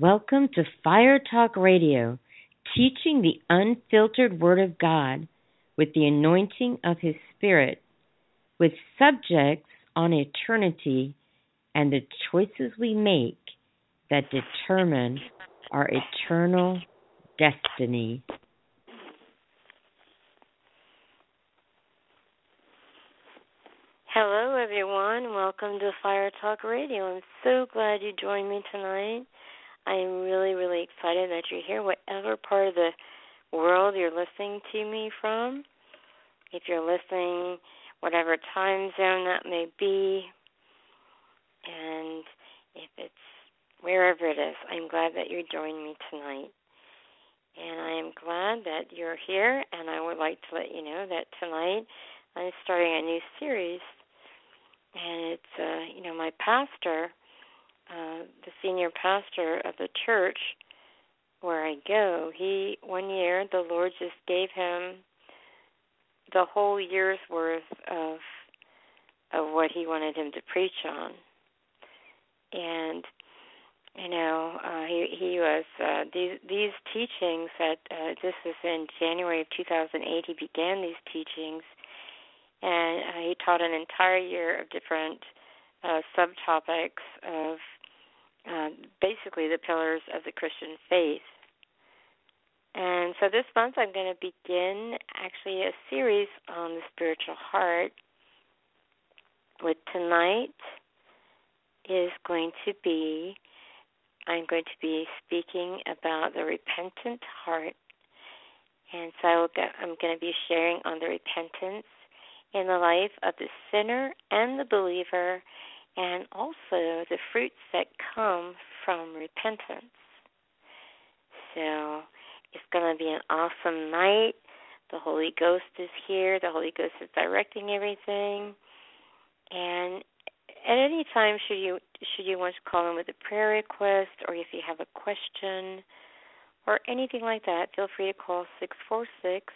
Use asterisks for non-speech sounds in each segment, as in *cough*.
Welcome to Fire Talk Radio, teaching the unfiltered Word of God with the anointing of His Spirit, with subjects on eternity and the choices we make that determine our eternal destiny. Hello, everyone. Welcome to Fire Talk Radio. I'm so glad you joined me tonight. I am really, really excited that you're here, whatever part of the world you're listening to me from. If you're listening, whatever time zone that may be, and if it's wherever it is, I'm glad that you're joining me tonight. And I am glad that you're here, and I would like to let you know that tonight I'm starting a new series, and it's, uh, you know, my pastor uh, the senior pastor of the church where I go, he one year the Lord just gave him the whole year's worth of of what he wanted him to preach on. And you know, uh, he he was uh, these these teachings that uh, this was in January of 2008. He began these teachings, and uh, he taught an entire year of different uh, subtopics of uh, basically the pillars of the Christian faith. And so this month I'm going to begin actually a series on the spiritual heart. With tonight is going to be I'm going to be speaking about the repentant heart. And so I will get, I'm going to be sharing on the repentance in the life of the sinner and the believer and also the fruits that come from repentance. So it's going to be an awesome night. The Holy Ghost is here. The Holy Ghost is directing everything. And at any time, should you should you want to call in with a prayer request, or if you have a question, or anything like that, feel free to call six four six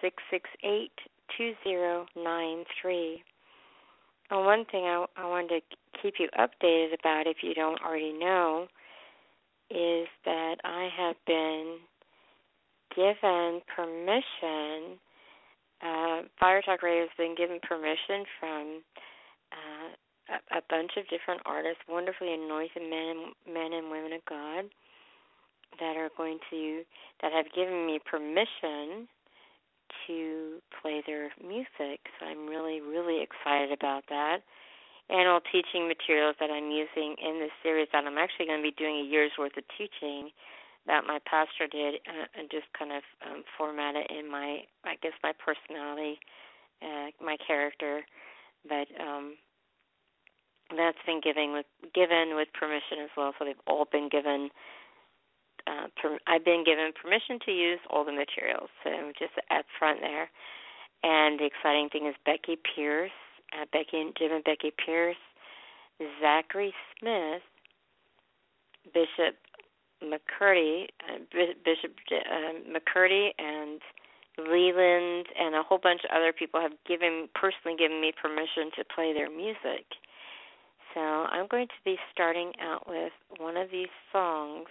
six six eight two zero nine three. Well, one thing I, I wanted to keep you updated about, if you don't already know, is that I have been given permission. Uh, Fire Talk Radio has been given permission from uh, a, a bunch of different artists, wonderfully anointed men, men and women of God, that are going to that have given me permission to play their music. So I'm really, really excited about that. And all teaching materials that I'm using in this series that I'm actually going to be doing a year's worth of teaching that my pastor did uh, and just kind of um, formatted in my, I guess, my personality, uh, my character. But um, that's been given with given with permission as well. So they've all been given uh, per, I've been given permission to use all the materials, so I'm just at front there. And the exciting thing is Becky Pierce, uh, Becky and Jim and Becky Pierce, Zachary Smith, Bishop McCurdy, uh, Bishop uh, McCurdy, and Leland, and a whole bunch of other people have given personally given me permission to play their music. So I'm going to be starting out with one of these songs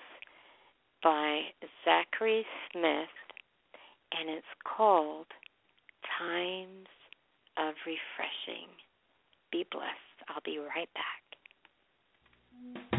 by Zachary Smith, and it's called Times of Refreshing. Be blessed. I'll be right back.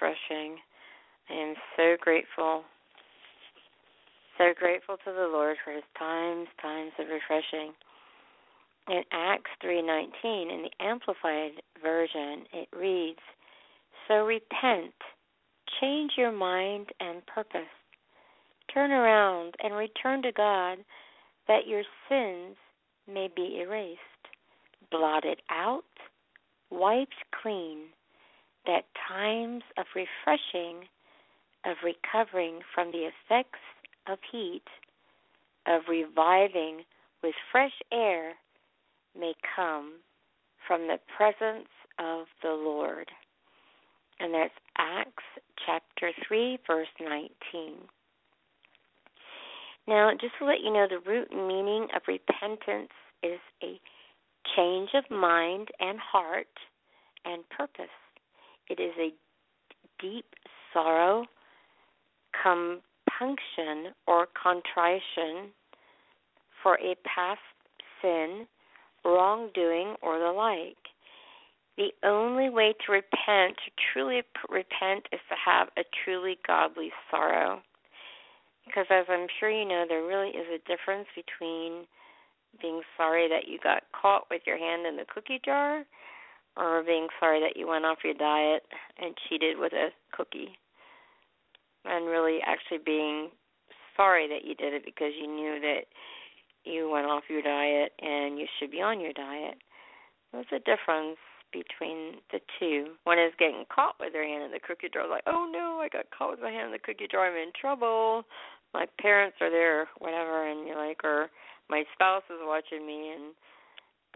God I refreshing. so grateful. So grateful to the Lord for his times, times of refreshing. In Acts 3:19 in the amplified version it reads, "So repent, change your mind and purpose. Turn around and return to God that your sins may be erased, blotted out, wiped clean, that times of refreshing, of recovering from the effects of heat, of reviving with fresh air may come from the presence of the Lord. And that's Acts chapter 3, verse 19. Now, just to let you know, the root meaning of repentance is a change of mind and heart and purpose. It is a deep sorrow, compunction, or contrition for a past sin, wrongdoing, or the like. The only way to repent, to truly repent, is to have a truly godly sorrow. Because as I'm sure you know, there really is a difference between being sorry that you got caught with your hand in the cookie jar or being sorry that you went off your diet and cheated with a cookie. And really actually being sorry that you did it because you knew that you went off your diet and you should be on your diet. There's a difference between the two. One is getting caught with their hand in the cookie jar, like, oh no, I got caught with my hand in the cookie jar, I'm in trouble. My parents are there, whatever, and you're like, or my spouse is watching me, and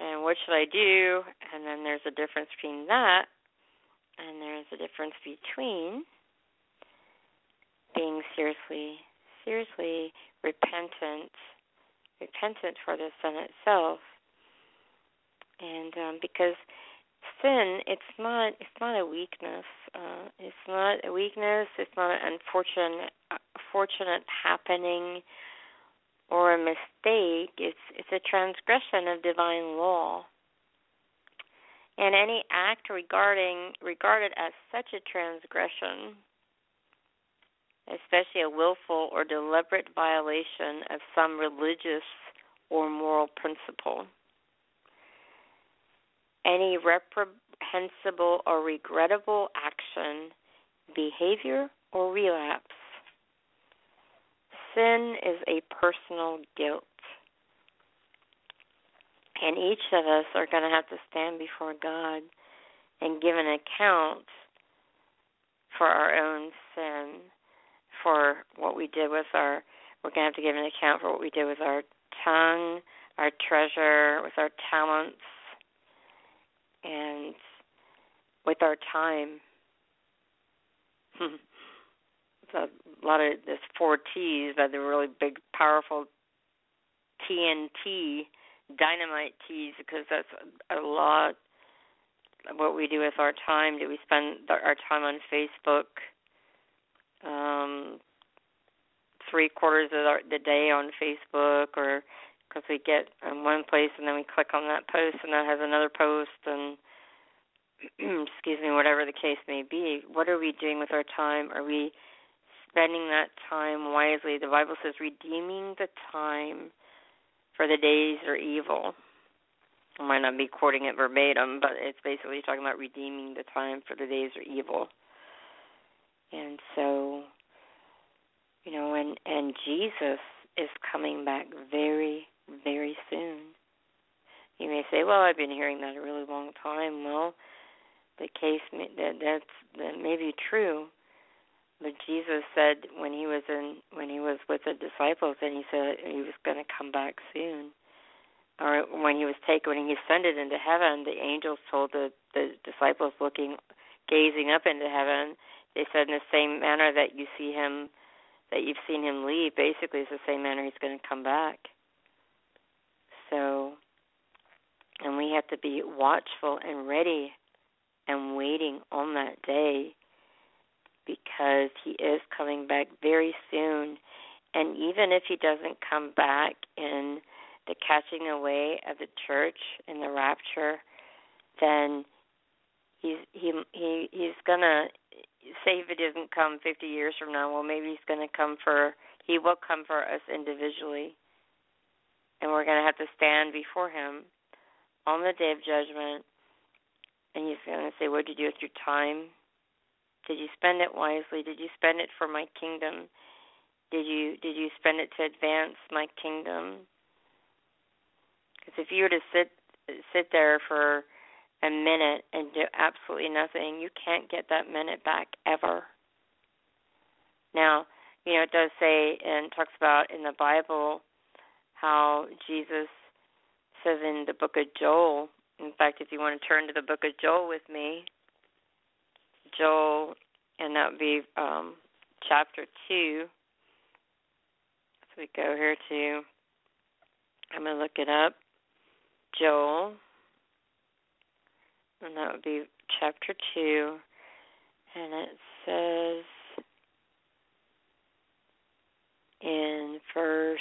and what should I do? And then there's a difference between that, and there's a difference between being seriously, seriously repentant, repentant for the sin itself, and um, because sin it's not it's not a weakness uh it's not a weakness it's not an unfortunate uh, fortunate happening or a mistake it's it's a transgression of divine law and any act regarding regarded as such a transgression especially a willful or deliberate violation of some religious or moral principle any reprehensible or regrettable action, behavior, or relapse. Sin is a personal guilt. And each of us are going to have to stand before God and give an account for our own sin, for what we did with our, we're going to have to give an account for what we did with our tongue, our treasure, with our talents, and with our time. *laughs* it's a lot of this four T's, but the really big, powerful TNT dynamite T's because that's a lot of what we do with our time. Do we spend our time on Facebook? Um, three quarters of the day on Facebook, or because we get in one place and then we click on that post and that has another post and *clears throat* excuse me, whatever the case may be. What are we doing with our time? Are we spending that time wisely? The Bible says redeeming the time for the days are evil. I might not be quoting it verbatim, but it's basically talking about redeeming the time for the days are evil. And so, you know, and and Jesus is coming back very very soon. You may say, "Well, I've been hearing that a really long time." Well, the case that that's that may be true, but Jesus said when he was in when he was with the disciples, and he said he was going to come back soon, or when he was taken when he ascended into heaven, the angels told the the disciples looking, gazing up into heaven, they said in the same manner that you see him, that you've seen him leave. Basically, it's the same manner he's going to come back. So, and we have to be watchful and ready and waiting on that day because he is coming back very soon. And even if he doesn't come back in the catching away of the church in the rapture, then he's he he he's gonna say if it doesn't come 50 years from now, well, maybe he's to come for, he will come for us individually. And we're to have to stand before him on the day of judgment. And he's to say, What did you do with your time? Did you spend it wisely? Did you spend it for my kingdom? Did you did you spend it to advance my kingdom? Because if you were to sit sit there for a minute and do absolutely nothing, you can't get that minute back ever. Now, you know, it does say and talks about in the Bible how Jesus says in the book of Joel. In fact, if you want to turn to the book of Joel with me, Joel, and that would be um, chapter 2. So we go here to, I'm going to look it up, Joel, and that would be chapter 2, and it says in verse,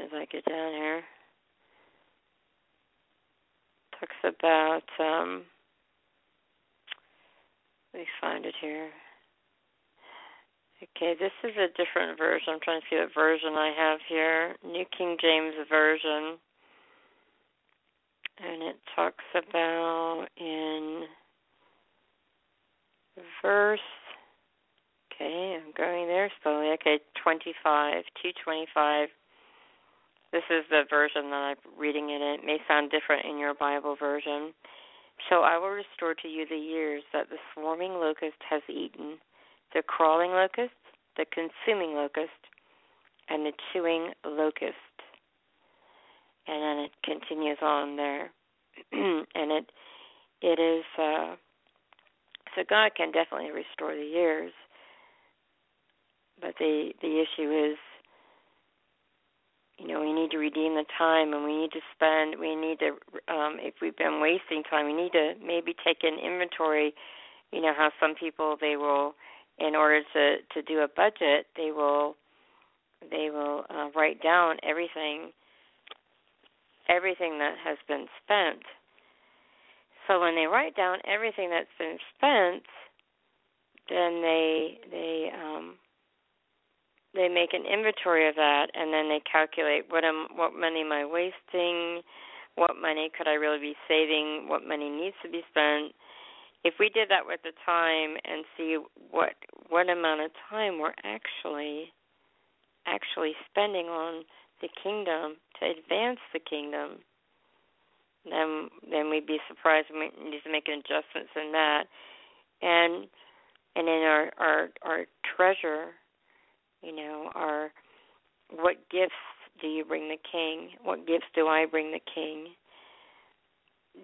as I get down here, talks about, um, let me find it here. Okay, this is a different version. I'm trying to see what version I have here. New King James Version. And it talks about in verse okay, I'm going there slowly. Okay, 25, 225. This is the version that I'm reading it in. It may sound different in your Bible version. So I will restore to you the years that the swarming locust has eaten, the crawling locust, the consuming locust, and the chewing locust. And then it continues on there. *clears throat* and it it is uh so God can definitely restore the years. But the the issue is you know we need to redeem the time and we need to spend we need to um if we've been wasting time we need to maybe take an inventory. You know how some people they will in order to to do a budget they will they will uh, write down everything everything that has been spent. So when they write down everything that's been spent then they they um they make an inventory of that and then they calculate what am what money am I wasting, what money could I really be saving, what money needs to be spent. If we did that with the time and see what what amount of time we're actually actually spending on the kingdom to advance the kingdom, then then we'd be surprised and we need to make adjustments in that. And and in our our our treasure you know, are what gifts do you bring the king? What gifts do I bring the king?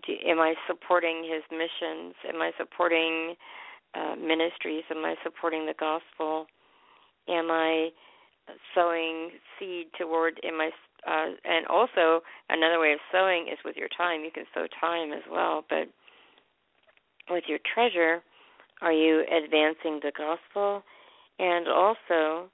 Do, am I supporting his missions? Am I supporting uh, ministries? Am I supporting the gospel? Am I sowing seed toward? Am I uh, and also another way of sowing is with your time. You can sow time as well, but with your treasure, are you advancing the gospel? And also,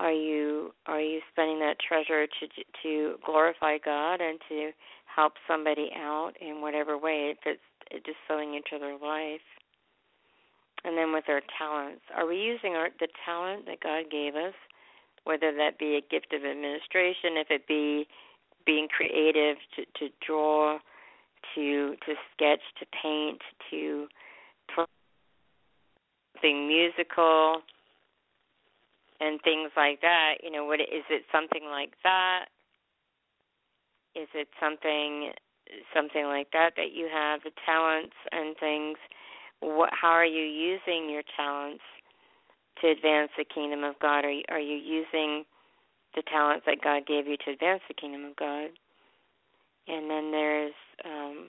are you are you spending that treasure to to glorify God and to help somebody out in whatever way that's just sowing into their life? And then with our talents, are we using our the talent that God gave us, whether that be a gift of administration, if it be being creative to to draw, to to sketch, to paint, to play something musical, and things like that you know what is it something like that? Is it something something like that that you have the talents and things? What how are you using your talents to advance the kingdom of god? Are you, are you using the talents that god gave you to advance the kingdom of god? And then there's um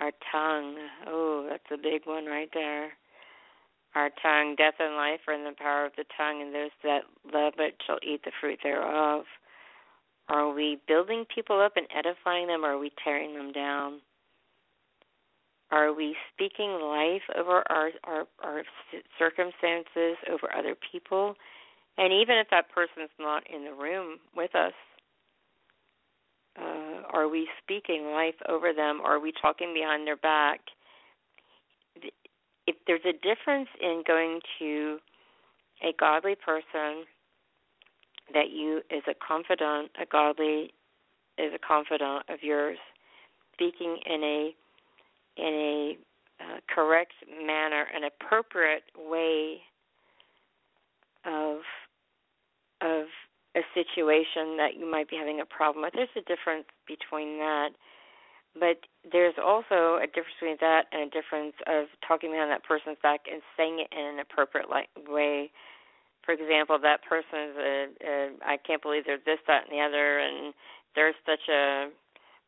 our tongue. Oh that's a big one right there our tongue, death and life are in the power of the tongue, and those that love it shall eat the fruit thereof. Are we building people up and edifying them, or are we tearing them down? Are we speaking life over our, our, our circumstances, over other people? And even if that person's not in the room with us, uh, are we speaking life over them? Or are we talking behind their back? If there's a difference in going to a godly person that you is a confidant, a godly is a confidant of yours, speaking in a in a uh, correct manner, an appropriate way of of a situation that you might be having a problem with. There's a difference between that but there's also a difference between that and a difference of talking behind that person's back and saying it in an appropriate like way. For example, that person is a, a I can't believe they're this, that, and the other, and there's such a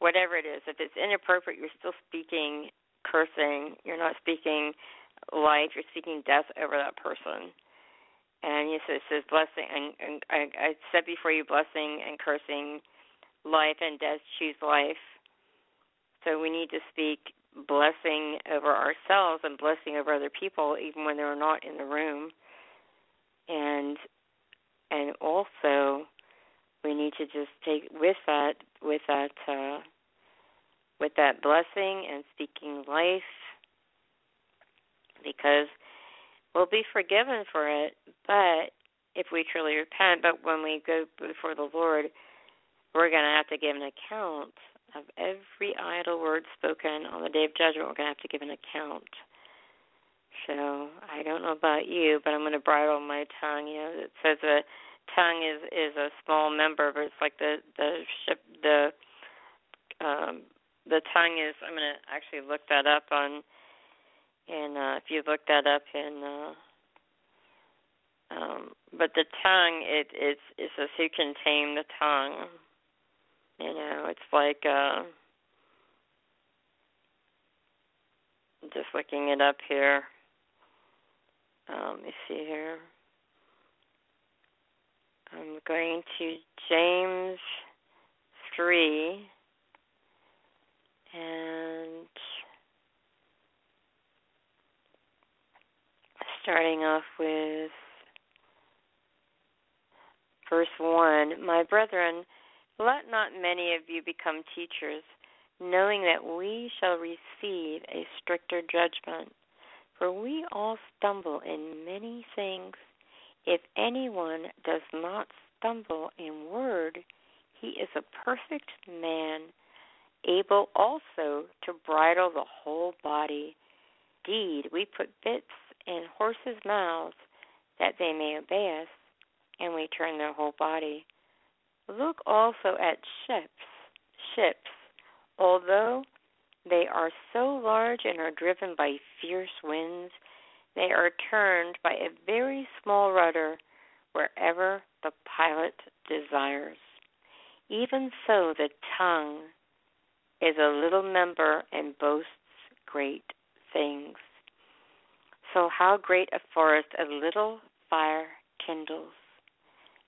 whatever it is. If it's inappropriate, you're still speaking cursing. You're not speaking life. You're speaking death over that person. And you says, it says blessing, and, and I, I said before you blessing and cursing, life and death. Choose life so we need to speak blessing over ourselves and blessing over other people even when they're not in the room. And and also we need to just take with that with that uh with that blessing and speaking life because we'll be forgiven for it, but if we truly repent, but when we go before the Lord, we're going to have to give an account of every idle word spoken on the day of judgment, we're going to have to give an account. So I don't know about you, but I'm going to bridle my tongue. You know, it says a tongue is is a small member, but it's like the the ship the um the tongue is. I'm going to actually look that up on. And uh, if you look that up in, uh, um, but the tongue, it it's it says who can tame the tongue. You know, it's like uh just looking it up here. Um, let me see here. I'm going to James 3 and starting off with verse 1 My brethren, let not many of you become teachers, knowing that we shall receive a stricter judgment. For we all stumble in many things. If anyone does not stumble in word, he is a perfect man, able also to bridle the whole body. Indeed, we put bits in horses' mouths that they may obey us, and we turn their whole body. Look also at ships. Ships, although they are so large and are driven by fierce winds, they are turned by a very small rudder wherever the pilot desires. Even so, the tongue is a little member and boasts great things. So, how great a forest a little fire kindles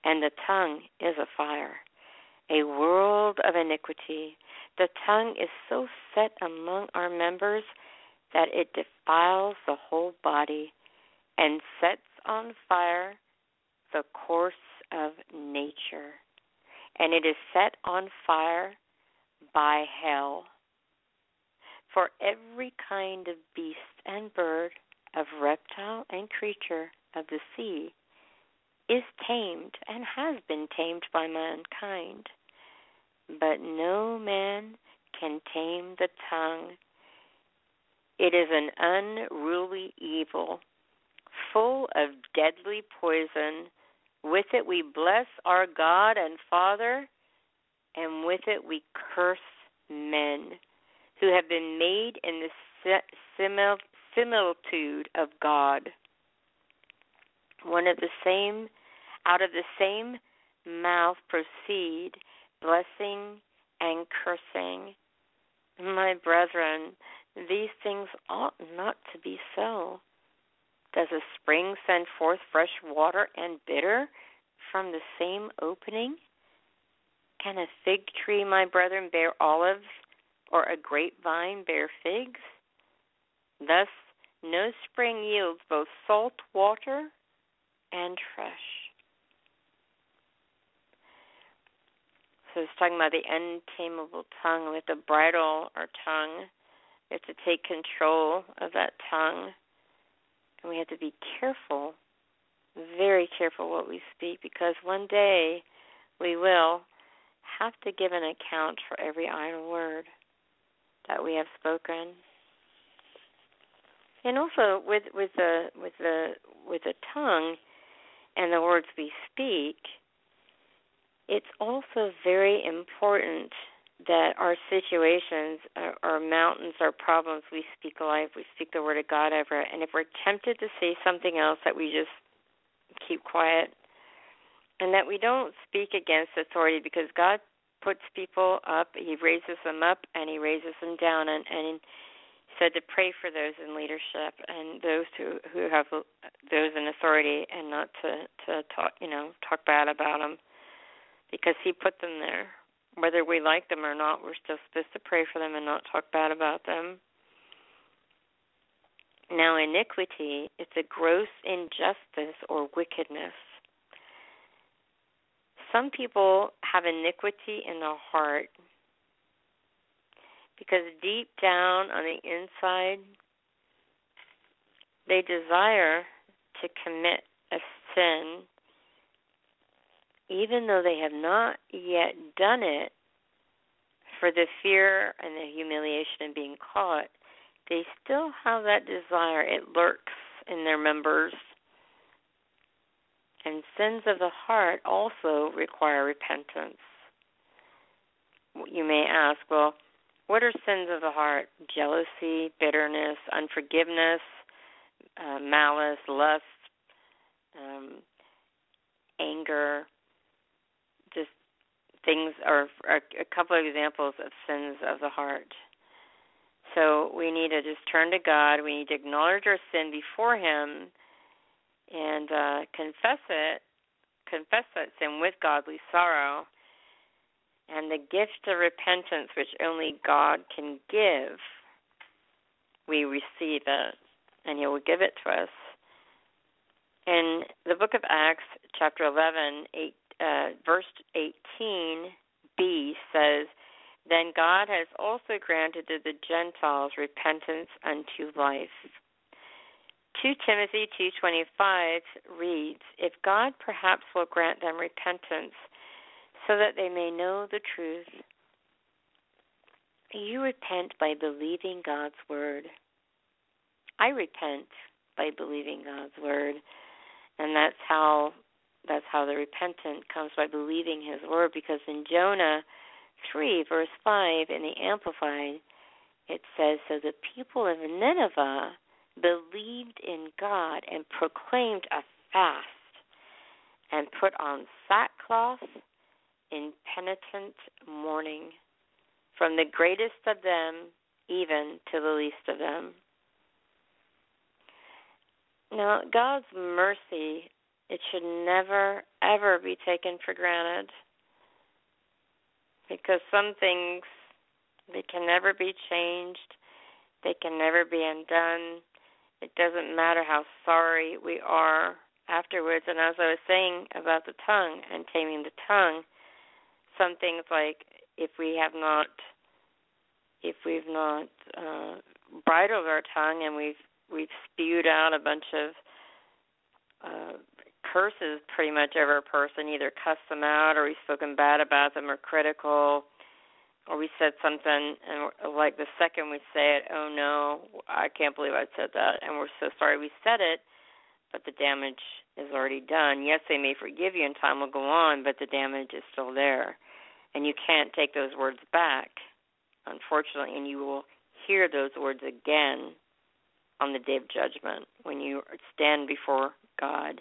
and the tongue is a fire, a world of iniquity. The tongue is so set among our members that it defiles the whole body and sets on fire the course of nature. And it is set on fire by hell. For every kind of beast and bird, of reptile and creature of the sea is tamed and has been tamed by mankind. But no man can tame the tongue. It is an unruly evil, full of deadly poison. With it we bless our God and Father, and with it we curse men who have been made in the similitude of God. One of the same out of the same mouth proceed blessing and cursing. My brethren, these things ought not to be so. Does a spring send forth fresh water and bitter from the same opening? Can a fig tree, my brethren, bear olives, or a grapevine bear figs? Thus, no spring yields both salt water and fresh. So it's talking about the untamable tongue. We have to bridle our tongue. We have to take control of that tongue. And we have to be careful, very careful what we speak, because one day we will have to give an account for every idle word that we have spoken. And also with with the with the with the tongue and the words we speak, it's also very important that our situations, our, our mountains, our problems, we speak life, we speak the word of God over it. And if we're tempted to say something else, that we just keep quiet and that we don't speak against authority because God puts people up, He raises them up, and He raises them down, and, and He said to pray for those in leadership and those who who have uh, those in authority, and not to to talk you know talk bad about them because He put them there. Whether we like them or not, we're still supposed to pray for them and not talk bad about them. Now, iniquity is a gross injustice or wickedness. Some people have iniquity in their heart because deep down on the inside, they desire to commit a sin, even though they have not yet done it for the fear and the humiliation of being caught they still have that desire. It lurks in their members. And sins of the heart also require repentance. You may ask, well, what are sins of the heart? Jealousy, bitterness, unforgiveness, uh, malice, lust, um, anger, things, or, a couple of examples of sins of the heart. So we need to just turn to God. We need to acknowledge our sin before Him and uh, confess it, confess that sin with godly sorrow. And the gift of repentance, which only God can give, we receive it, and He will give it to us. In the book of Acts, chapter 11, eight, uh, verse 18b says, then God has also granted to the Gentiles repentance unto life. 2 Timothy 2:25 reads, "If God perhaps will grant them repentance so that they may know the truth, you repent by believing God's word." I repent by believing God's word, and that's how that's how the repentant comes by believing his word because in Jonah 3, verse 5 in the Amplified, it says, So the people of Nineveh believed in God and proclaimed a fast and put on sackcloth in penitent mourning, from the greatest of them even to the least of them. Now, God's mercy, it should never, ever be taken for granted because some things they can never be changed, they can never be undone. It doesn't matter how sorry we are afterwards. And as I was saying about the tongue and taming the tongue, some things like if we have not if we've not uh, bridled our tongue and we've we've spewed out a bunch of uh, curses pretty much over a person, either cuss them out or we've spoken bad about them or critical, or we said something and like the second we say it, oh no, I can't believe I said that, and we're so sorry we said it, but the damage is already done. Yes, they may forgive you and time will go on, but the damage is still there, and you can't take those words back, unfortunately, and you will hear those words again on the day of judgment when you stand before God.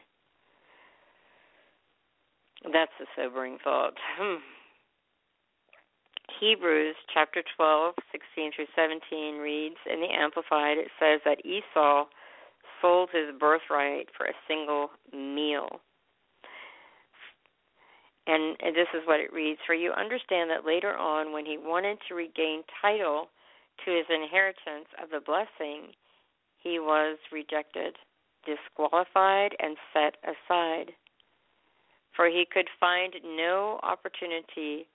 That's a sobering thought. *laughs* Hebrews chapter 12, 16 through 17 reads in the Amplified, it says that Esau sold his birthright for a single meal. And, and this is what it reads For you understand that later on, when he wanted to regain title to his inheritance of the blessing, he was rejected, disqualified, and set aside for he could find no opportunity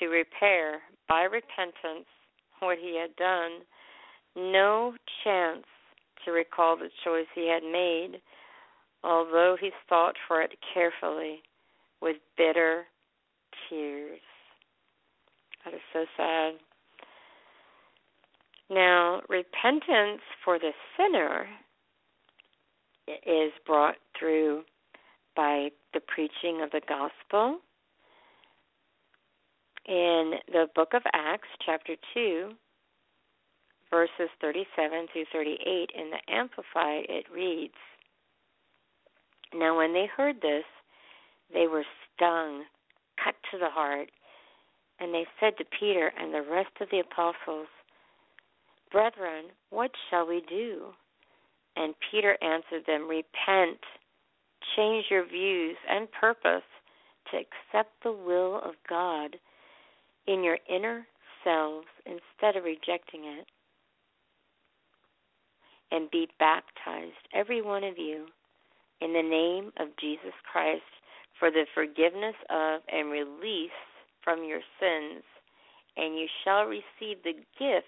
to repair by repentance what he had done, no chance to recall the choice he had made, although he thought for it carefully with bitter tears. That is so sad. Now, repentance for the sinner is brought through by the preaching of the gospel. In the book of Acts, chapter 2, verses 37 through 38, in the Amplified, it reads Now, when they heard this, they were stung, cut to the heart, and they said to Peter and the rest of the apostles, Brethren, what shall we do? And Peter answered them, Repent, change your views and purpose to accept the will of God in your inner selves instead of rejecting it. And be baptized, every one of you, in the name of Jesus Christ for the forgiveness of and release from your sins, and you shall receive the gift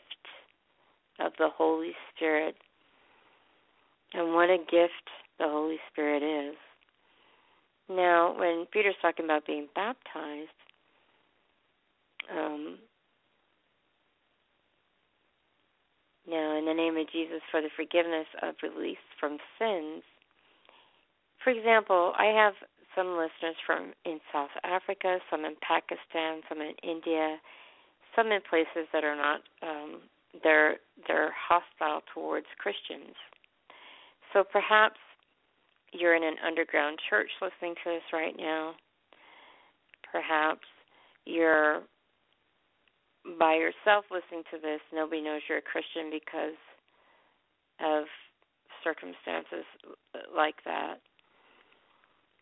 of the Holy Spirit. And what a gift the Holy Spirit is. Now, when Peter's talking about being baptized, um, now in the name of Jesus for the forgiveness of release from sins. For example, I have some listeners from in South Africa, some in Pakistan, some in India, some in places that are not um, they're they're hostile towards Christians. So perhaps you're in an underground church listening to this right now. Perhaps you're by yourself listening to this. Nobody knows you're a Christian because of circumstances like that.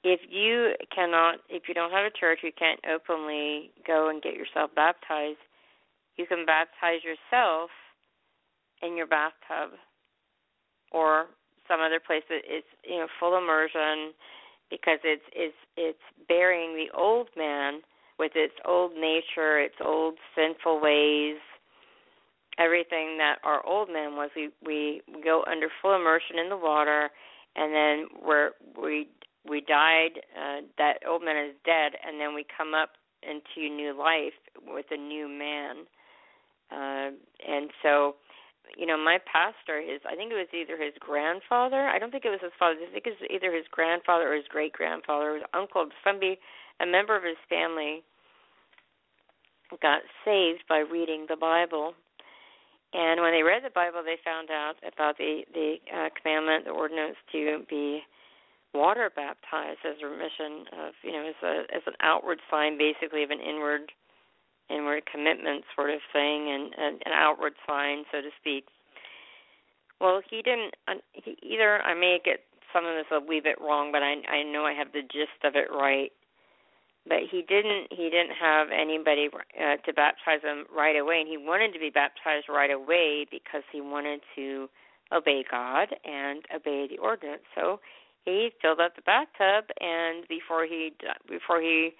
If you cannot, if you don't have a church, you can't openly go and get yourself baptized you can baptize yourself in your bathtub or some other place that is you know full immersion because it's it's it's burying the old man with its old nature, its old sinful ways, everything that our old man was. We we go under full immersion in the water, and then we're we we died. Uh, that old man is dead, and then we come up into new life with a new man. Uh, and so, you know, my pastor, his I think it was either his grandfather. I don't think it was his father. I think it was either his grandfather or his great grandfather, his uncle, somebody, a member of his family, got saved by reading the Bible. And when they read the Bible, they found out about the the uh, commandment, the ordinance to be water baptized as remission of, you know, as a as an outward sign, basically of an inward inward commitment sort of thing and, and an outward sign so to speak. Well he didn't he, either i may get some of this a wee bit wrong but i i know i have the gist of it right. But he didn't he didn't have anybody uh, to baptize him right away and he wanted to be baptized right away because he wanted to obey god and obey the ordinance. So he filled up the bathtub and before he before he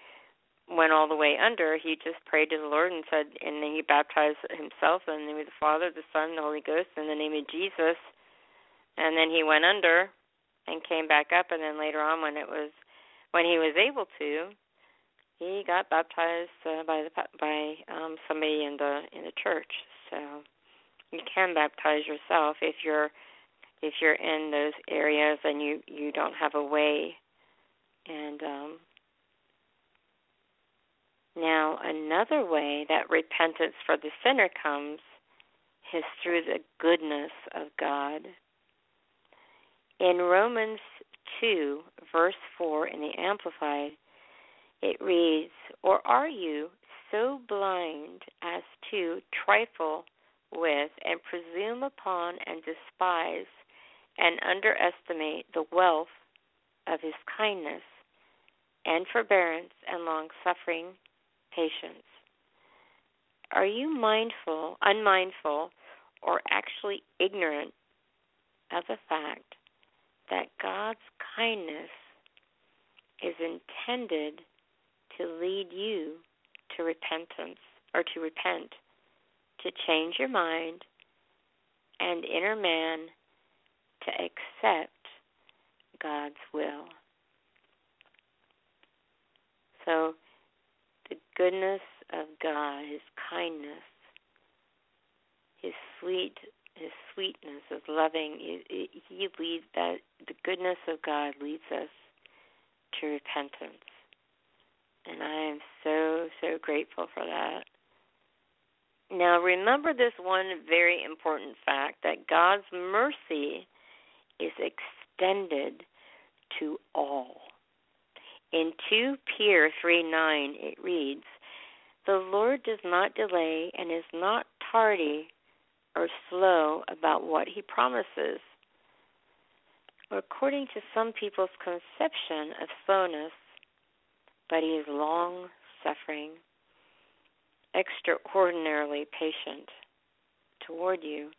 went all the way under, he just prayed to the Lord and said, and then he baptized himself in the name of the Father, the Son, the Holy Ghost, in the name of Jesus. And then he went under and came back up, and then later on, when it was when he was able to, he got baptized uh, by the by um somebody in the in the church. So you can baptize yourself if you're if you're in those areas and you you don't have a way and um now, another way that repentance for the sinner comes is through the goodness of God. In Romans 2, verse 4 in the Amplified, it reads, Or are you so blind as to trifle with and presume upon and despise and underestimate the wealth of his kindness and forbearance and long suffering patience. Are you mindful, unmindful, or actually ignorant of the fact that God's kindness is intended to lead you to repentance or to repent, to change your mind and inner man to accept God's will. So, goodness of God, His kindness, His sweet, His sweetness, His loving, He leads that the goodness of God leads us to repentance, and I am so so grateful for that. Now, remember this one very important fact that God's mercy is extended to all. In 2 Peter 3 9, it reads, The Lord does not delay and is not tardy or slow about what he promises. According to some people's conception of slowness, but he is long suffering, extraordinarily patient toward you,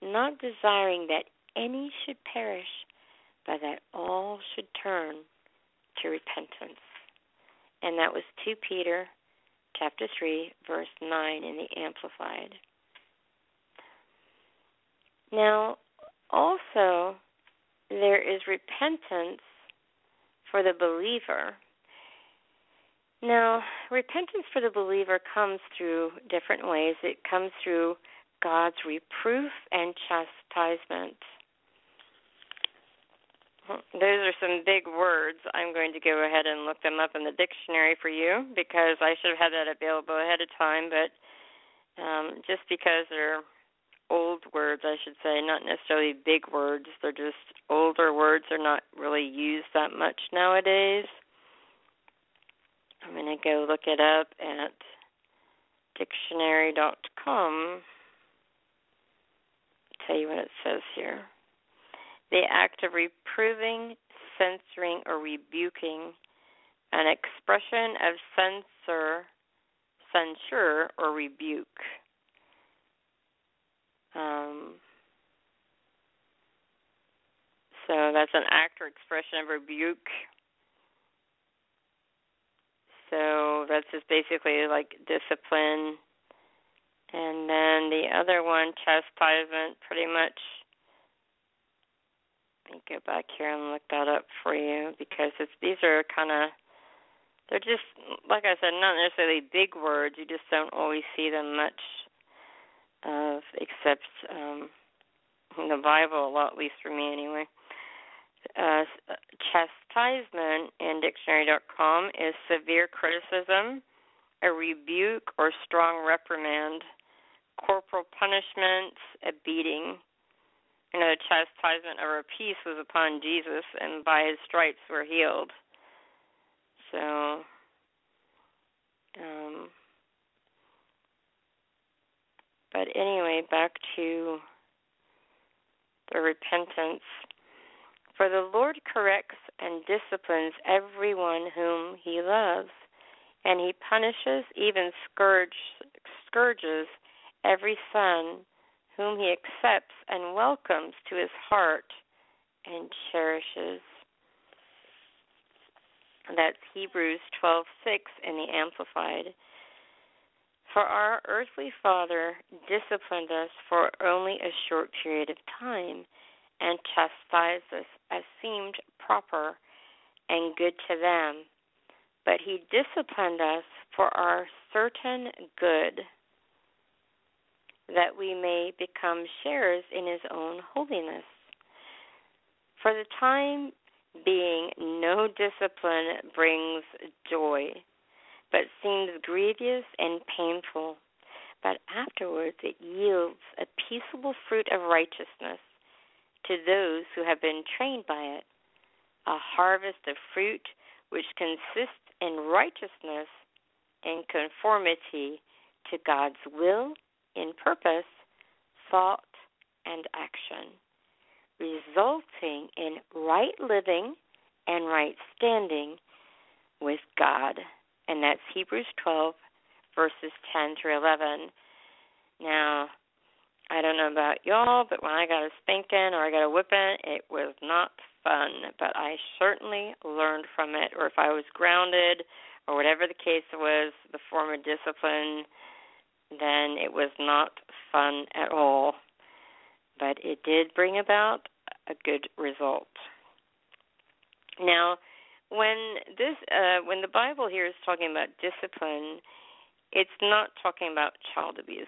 not desiring that any should perish, but that all should turn to repentance. And that was 2 Peter chapter 3 verse 9 in the amplified. Now, also there is repentance for the believer. Now, repentance for the believer comes through different ways. It comes through God's reproof and chastisement. Those are some big words. I'm going to go ahead and look them up in the dictionary for you because I should have had that available ahead of time, but um, just because they're old words, I should say, not necessarily big words, they're just older words, they're not really used that much nowadays. I'm going to go look it up at dictionary.com. Tell you what it says here the act of reproving, censoring, or rebuking, an expression of censor, censure, or rebuke. Um, so that's an act or expression of rebuke. So that's just basically like discipline. And then the other one, chastisement, pretty much let me go back here and look that up for you because it's these are kind of they're just like I said, not necessarily big words. You just don't always see them much of, except um, in the Bible a lot, at least for me anyway. Uh, chastisement in dictionary.com is severe criticism, a rebuke or strong reprimand, corporal punishment, a beating, you know, the chastisement of our peace was upon Jesus, and by his stripes we're healed. So, um, but anyway, back to the repentance. For the Lord corrects and disciplines everyone whom he loves, and he punishes, even scourge, scourges every son whom he accepts and welcomes to his heart and cherishes. That's Hebrews 12:6 in the Amplified. For our earthly Father disciplined us for only a short period of time and chastised us as seemed proper and good to them. But he disciplined us for our certain good that we may become sharers in his own holiness. For the time being, no discipline brings joy, but seems grievous and painful. But afterwards it yields a peaceable fruit of righteousness to those who have been trained by it, a harvest of fruit which consists in righteousness and conformity to God's will in purpose, thought, and action, resulting in right living and right standing with God. And that's Hebrews 12, verses 10 through 11. Now, I don't know about y'all, but when I got a spanking or I got a whipping, it was not fun. But I certainly learned from it, or if I was grounded, or whatever the case was, the form of discipline then it was not fun at all. But it did bring about a good result. Now, when this uh, when the Bible here is talking about discipline, it's not talking about child abuse.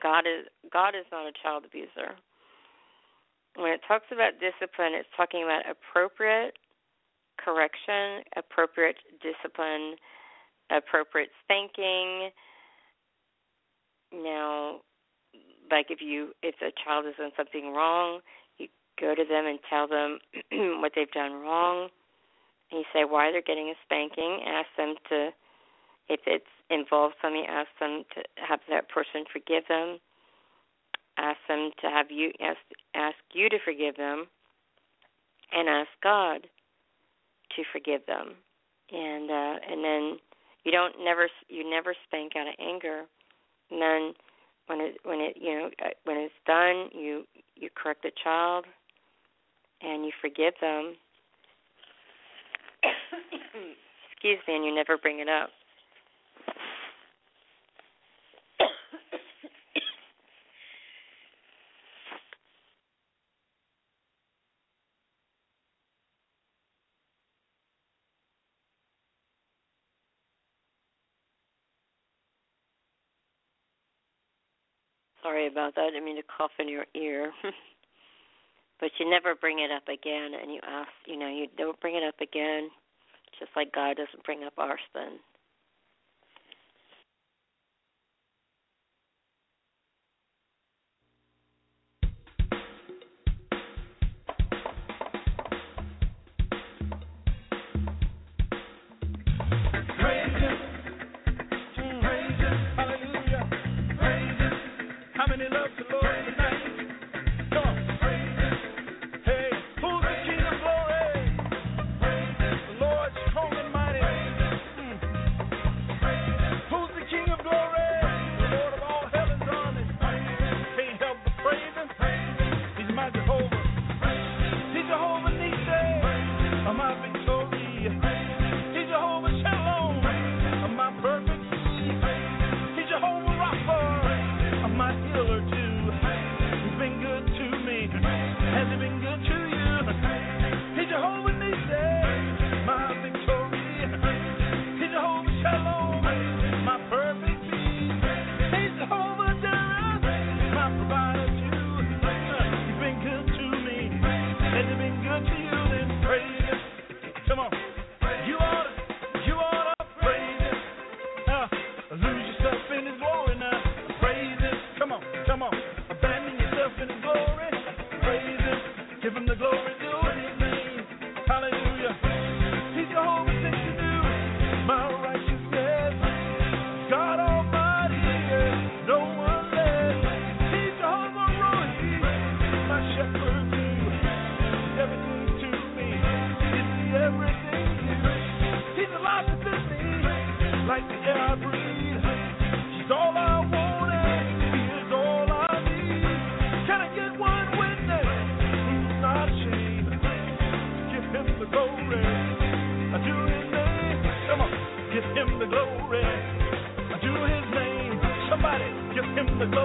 God is God is not a child abuser. When it talks about discipline, it's talking about appropriate correction, appropriate discipline, appropriate spanking. Now, like if you if the child has done something wrong, you go to them and tell them *clears throat* what they've done wrong. And you say why they're getting a spanking. Ask them to, if it's involves something, ask them to have that person forgive them. Ask them to have you ask ask you to forgive them, and ask God to forgive them. And uh, and then you don't never you never spank out of anger. And then when it when it you know uh, when it's done, you you correct the child, and you forgive them. *coughs* Excuse me, and you never bring it up. Sorry about that. I didn't mean to cough in your ear. *laughs* but you never bring it up again, and you ask, you know, you don't bring it up again, just like God doesn't bring up our sin. Him the glory.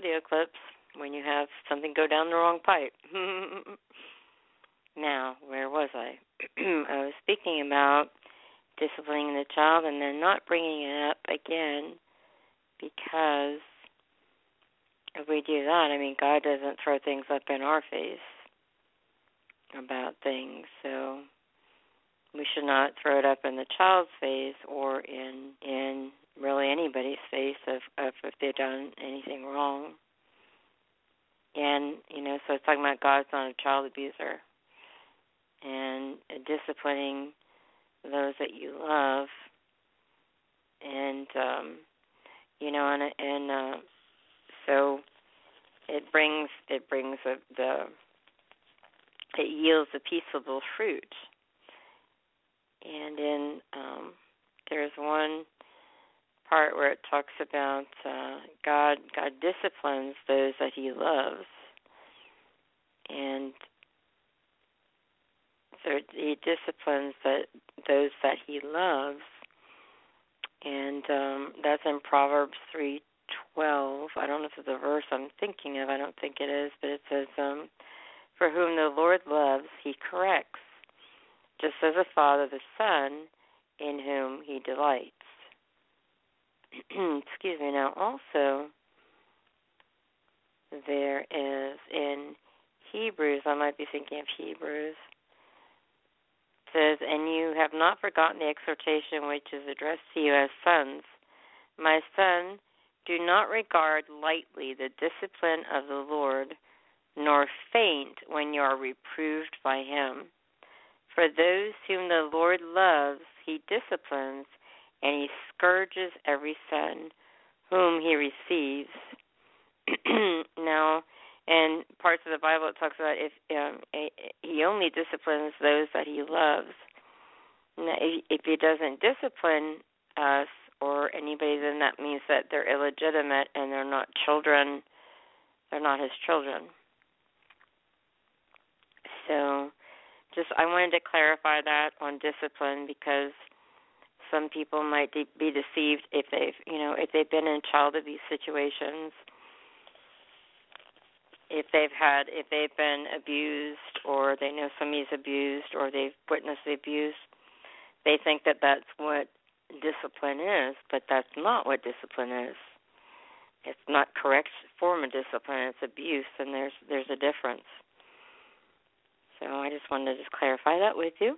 Audio clips when you have something go down the wrong pipe. *laughs* now, where was I? *clears throat* I was speaking about disciplining the child and then not bringing it up again because if we do that, I mean, God doesn't throw things up in our face about things. So we should not throw it up in the child's face or in in really anybody's face of, of if they've done anything wrong. And you know, so it's talking about God's not a child abuser, and disciplining those that you love, and um, you know, and and uh, so it brings it brings a, the it yields a peaceable fruit and in um, there's one part where it talks about uh, God God disciplines those that He loves, and so He disciplines that those that He loves, and um, that's in Proverbs three twelve. I don't know if it's the verse I'm thinking of. I don't think it is, but it says, um, "For whom the Lord loves, He corrects." Just as a father the son in whom he delights. *clears throat* Excuse me. Now, also, there is in Hebrews, I might be thinking of Hebrews, says, And you have not forgotten the exhortation which is addressed to you as sons. My son, do not regard lightly the discipline of the Lord, nor faint when you are reproved by him. For those whom the Lord loves, he disciplines, and he scourges every son whom he receives. *clears throat* now, in parts of the Bible, it talks about if um, he only disciplines those that he loves. Now, if he doesn't discipline us or anybody, then that means that they're illegitimate and they're not children. They're not his children. So just I wanted to clarify that on discipline because some people might de- be deceived if they've you know if they've been in child abuse situations if they've had if they've been abused or they know somebody's abused or they've witnessed the abuse they think that that's what discipline is but that's not what discipline is. It's not correct form of discipline. It's abuse and there's there's a difference so I just wanted to just clarify that with you.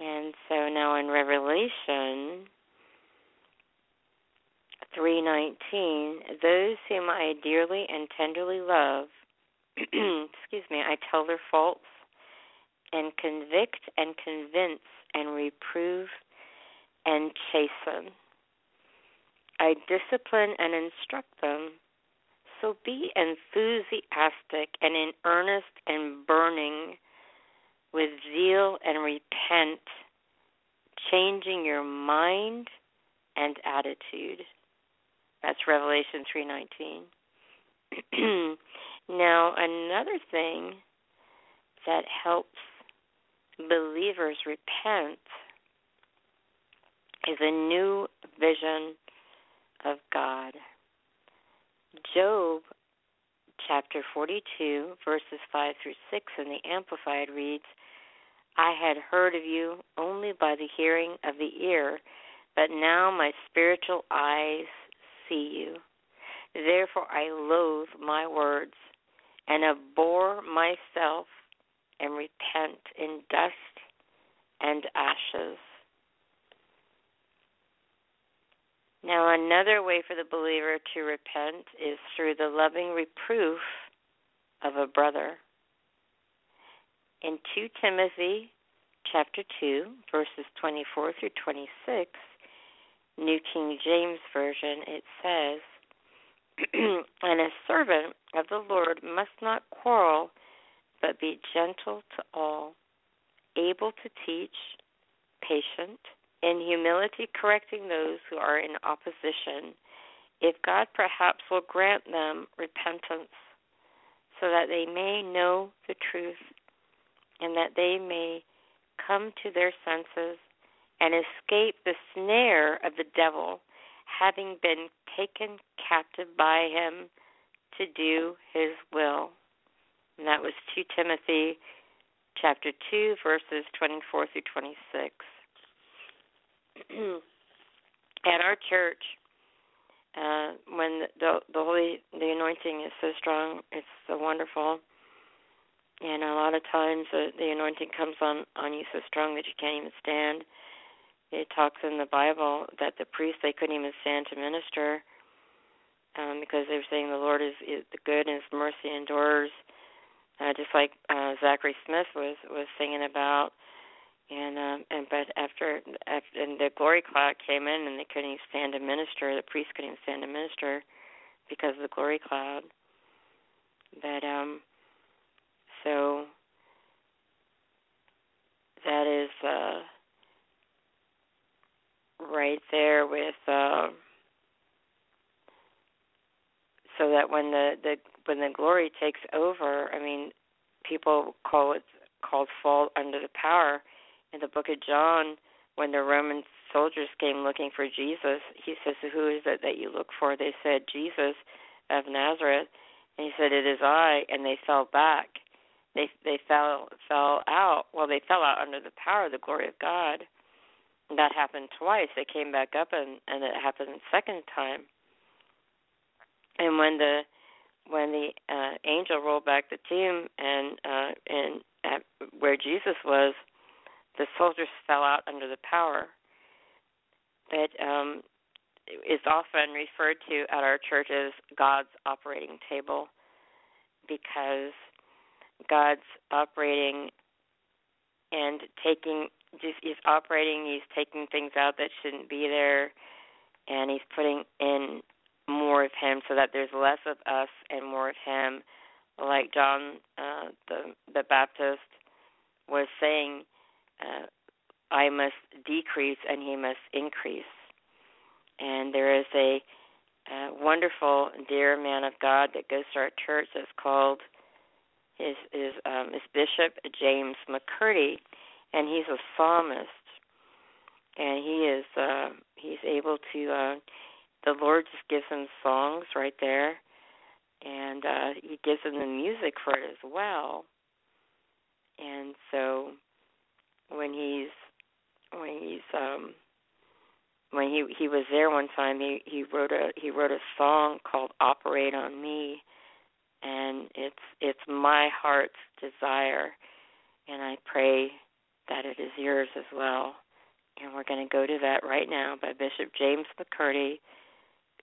And so now in Revelation 3:19, those whom I dearly and tenderly love, *clears throat* excuse me, I tell their faults and convict and convince and reprove and chasten. I discipline and instruct them so be enthusiastic and in earnest and burning with zeal and repent, changing your mind and attitude. That's Revelation 3:19. *clears throat* now, another thing that helps believers repent is a new vision of God. Job chapter 42, verses 5 through 6 in the Amplified reads I had heard of you only by the hearing of the ear, but now my spiritual eyes see you. Therefore I loathe my words and abhor myself and repent in dust and ashes. Now, another way for the believer to repent is through the loving reproof of a brother. In 2 Timothy chapter 2, verses 24 through 26, New King James Version, it says, *clears throat* And a servant of the Lord must not quarrel, but be gentle to all, able to teach, patient, in humility correcting those who are in opposition, if God perhaps will grant them repentance, so that they may know the truth, and that they may come to their senses and escape the snare of the devil, having been taken captive by him to do his will. And that was 2 Timothy chapter 2 verses 24 through 26. *clears throat* at our church, uh, when the the holy the anointing is so strong, it's so wonderful. And a lot of times the, the anointing comes on on you so strong that you can't even stand. It talks in the Bible that the priests they couldn't even stand to minister um, because they were saying the Lord is, is good and His mercy endures. Uh, just like uh, Zachary Smith was was singing about and um and but after after and the glory cloud came in and they couldn't stand to minister the priest couldn't stand to minister because of the glory cloud. But um so that is uh right there with uh so that when the the when the glory takes over i mean people call it called fall under the power in the book of John, when the Roman soldiers came looking for Jesus, he says, Who is it that you look for? They said, Jesus of Nazareth. And he said, It is I. And they fell back. They they fell fell out. Well, they fell out under the power of the glory of God. And that happened twice. They came back up, and and it happened the second time. And when the when the uh, angel rolled back the tomb and uh, and at where Jesus was, the soldiers fell out under the power that um, is often referred to at our church as God's operating table because God's operating and taking just he's operating he's taking things out that shouldn't be there and he's putting in more of him so that there's less of us and more of him. Like John uh the the Baptist was saying uh, I must decrease and he must increase. And there is a, a wonderful dear man of God that goes to our church that's called is is um, is Bishop James McCurdy, and he's a psalmist, and he is uh, he's able to. Uh, the Lord just gives him songs right there, and uh, he gives him the music for it as well. And so when he's when he's um when he he was there one time he he wrote a he wrote a song called operate on me. And it's it's my heart's desire and i pray that it is yours as well. And we're going to go to that right now by bishop james mccurdy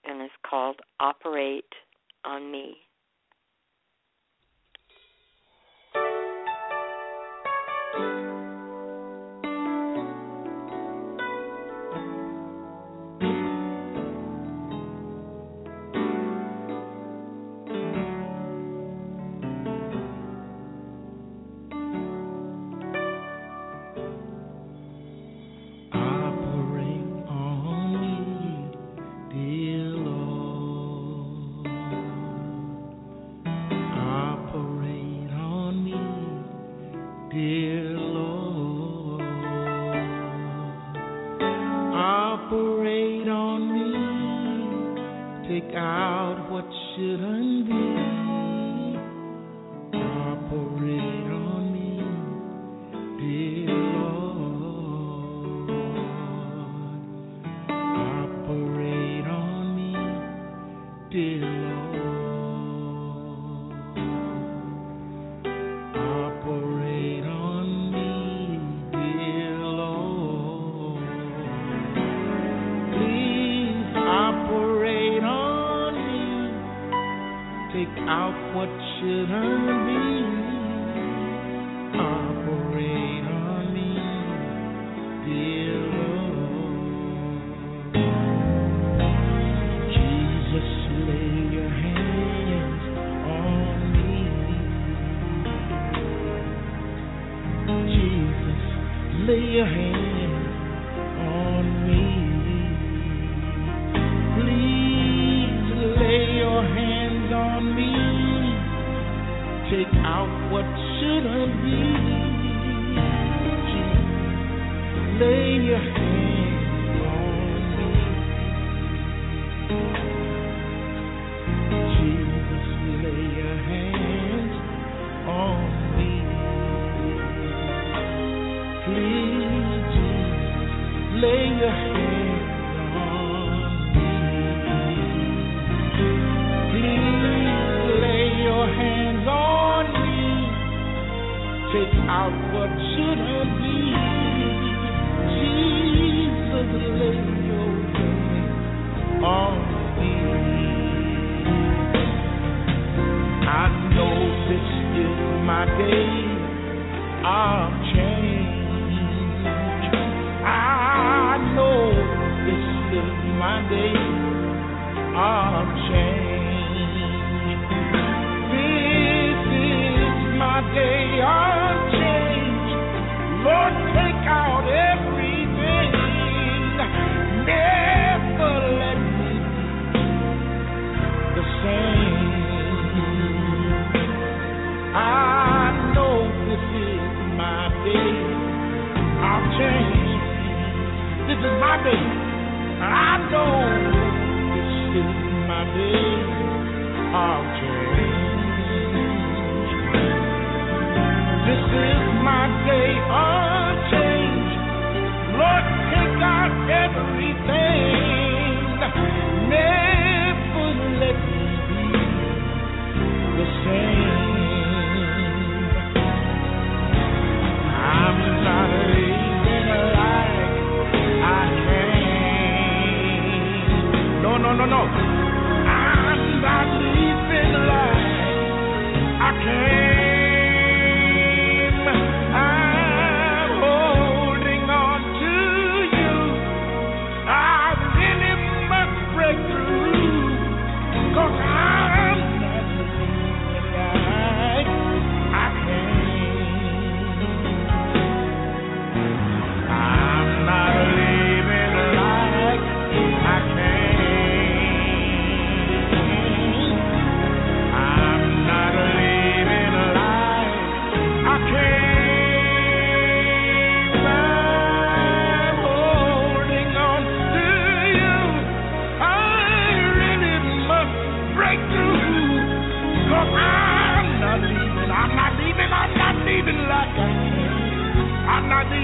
and it's called operate on me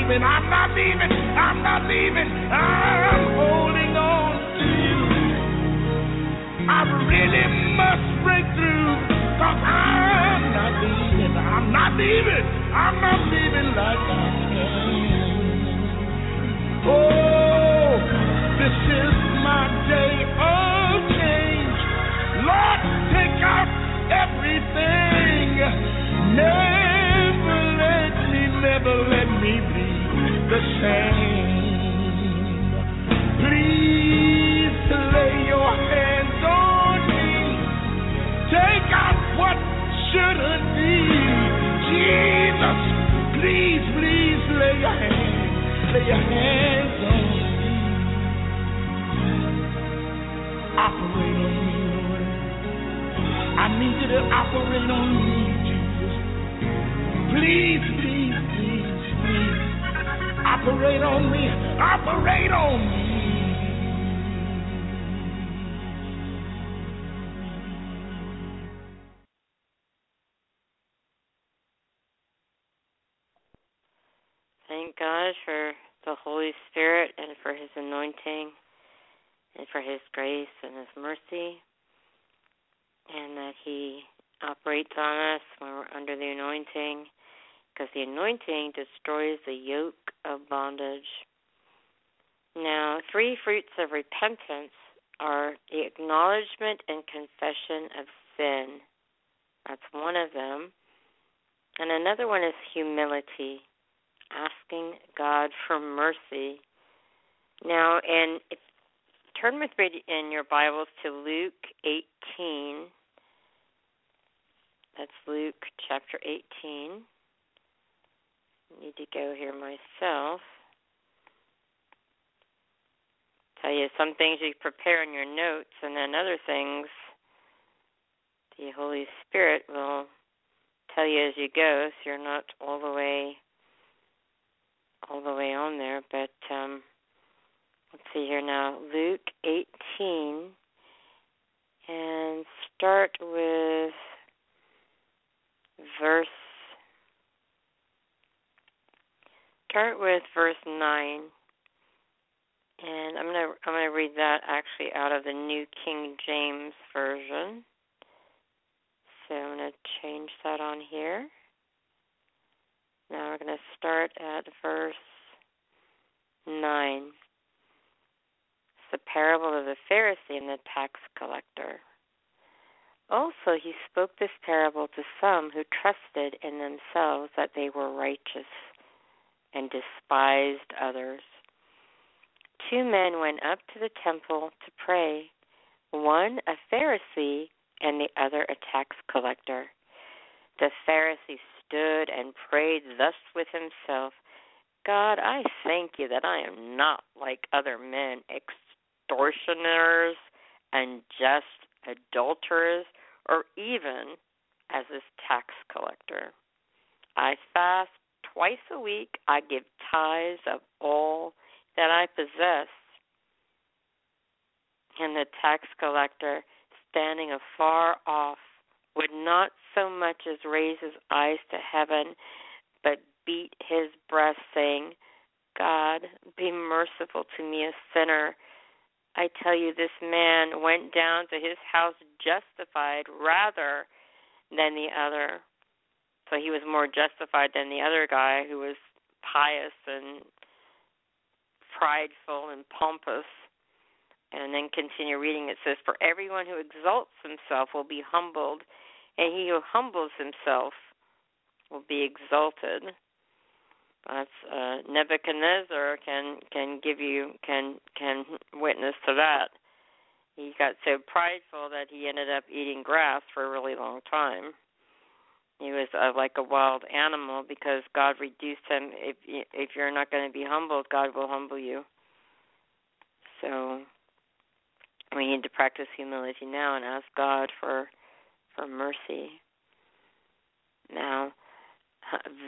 leaving. I'm not leaving. I'm not leaving. I'm holding on to you. I really must break through. Cause I'm not leaving. I'm not leaving. I'm not leaving like I can. Oh, this is my day of change. Lord, take out everything. Name. shouldn't be. Jesus, please, please lay your hands, lay your hands on me. Operate on me, Lord. I need you to operate on me, Jesus. Please, please, please, please. Operate on me. Operate on me. And for His grace and His mercy, and that He operates on us when we're under the anointing, because the anointing destroys the yoke of bondage. Now, three fruits of repentance are the acknowledgement and confession of sin. That's one of them. And another one is humility asking God for mercy. Now, and if, turn with me in your Bibles to Luke 18. That's Luke chapter 18. I need to go here myself. Tell you some things you prepare in your notes, and then other things the Holy Spirit will tell you as you go, so you're not all the way all the way on there, but um, let's see here now. Luke 18, and start with verse. Start with verse nine, and I'm gonna I'm gonna read that actually out of the New King James Version. So I'm gonna change that on here. Now we're going to start at verse 9. The parable of the Pharisee and the tax collector. Also, he spoke this parable to some who trusted in themselves that they were righteous and despised others. Two men went up to the temple to pray, one a Pharisee and the other a tax collector. The Pharisee stood and prayed thus with himself God, I thank you that I am not like other men, extortioners, unjust adulterers, or even as this tax collector. I fast twice a week. I give tithes of all that I possess. And the tax collector, standing afar off, would not so much as raise his eyes to heaven, but beat his breast, saying, God, be merciful to me, a sinner. I tell you, this man went down to his house justified rather than the other. So he was more justified than the other guy who was pious and prideful and pompous. And then continue reading. It says, For everyone who exalts himself will be humbled, and he who humbles himself will be exalted. That's uh, Nebuchadnezzar can can give you can can witness to that. He got so prideful that he ended up eating grass for a really long time. He was uh, like a wild animal because God reduced him. If if you're not going to be humbled, God will humble you. So we need to practice humility now and ask God for for mercy. Now,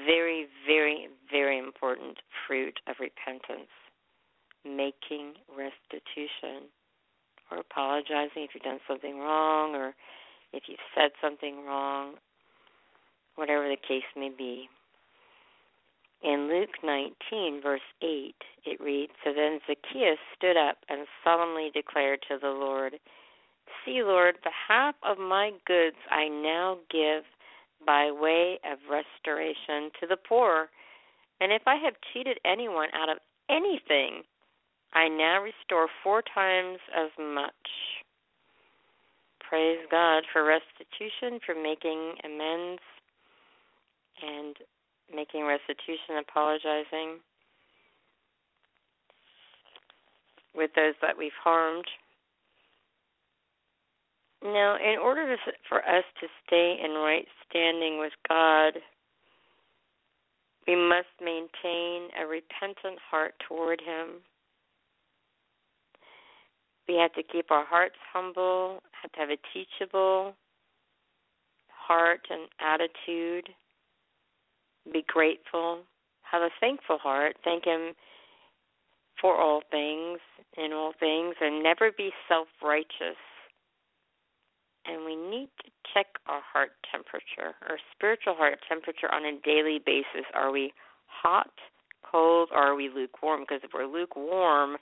very, very, very important fruit of repentance making restitution or apologizing if you've done something wrong or if you've said something wrong, whatever the case may be. In Luke 19, verse 8, it reads So then Zacchaeus stood up and solemnly declared to the Lord, See, Lord, the half of my goods I now give by way of restoration to the poor. And if I have cheated anyone out of anything, I now restore four times as much. Praise God for restitution, for making amends and making restitution, apologizing with those that we've harmed. Now, in order for us to stay in right standing with God, we must maintain a repentant heart toward Him. We have to keep our hearts humble, have to have a teachable heart and attitude, be grateful, have a thankful heart, thank Him for all things, in all things, and never be self righteous. And we need to check our heart temperature, our spiritual heart temperature on a daily basis. Are we hot, cold, or are we lukewarm? Because if we're lukewarm,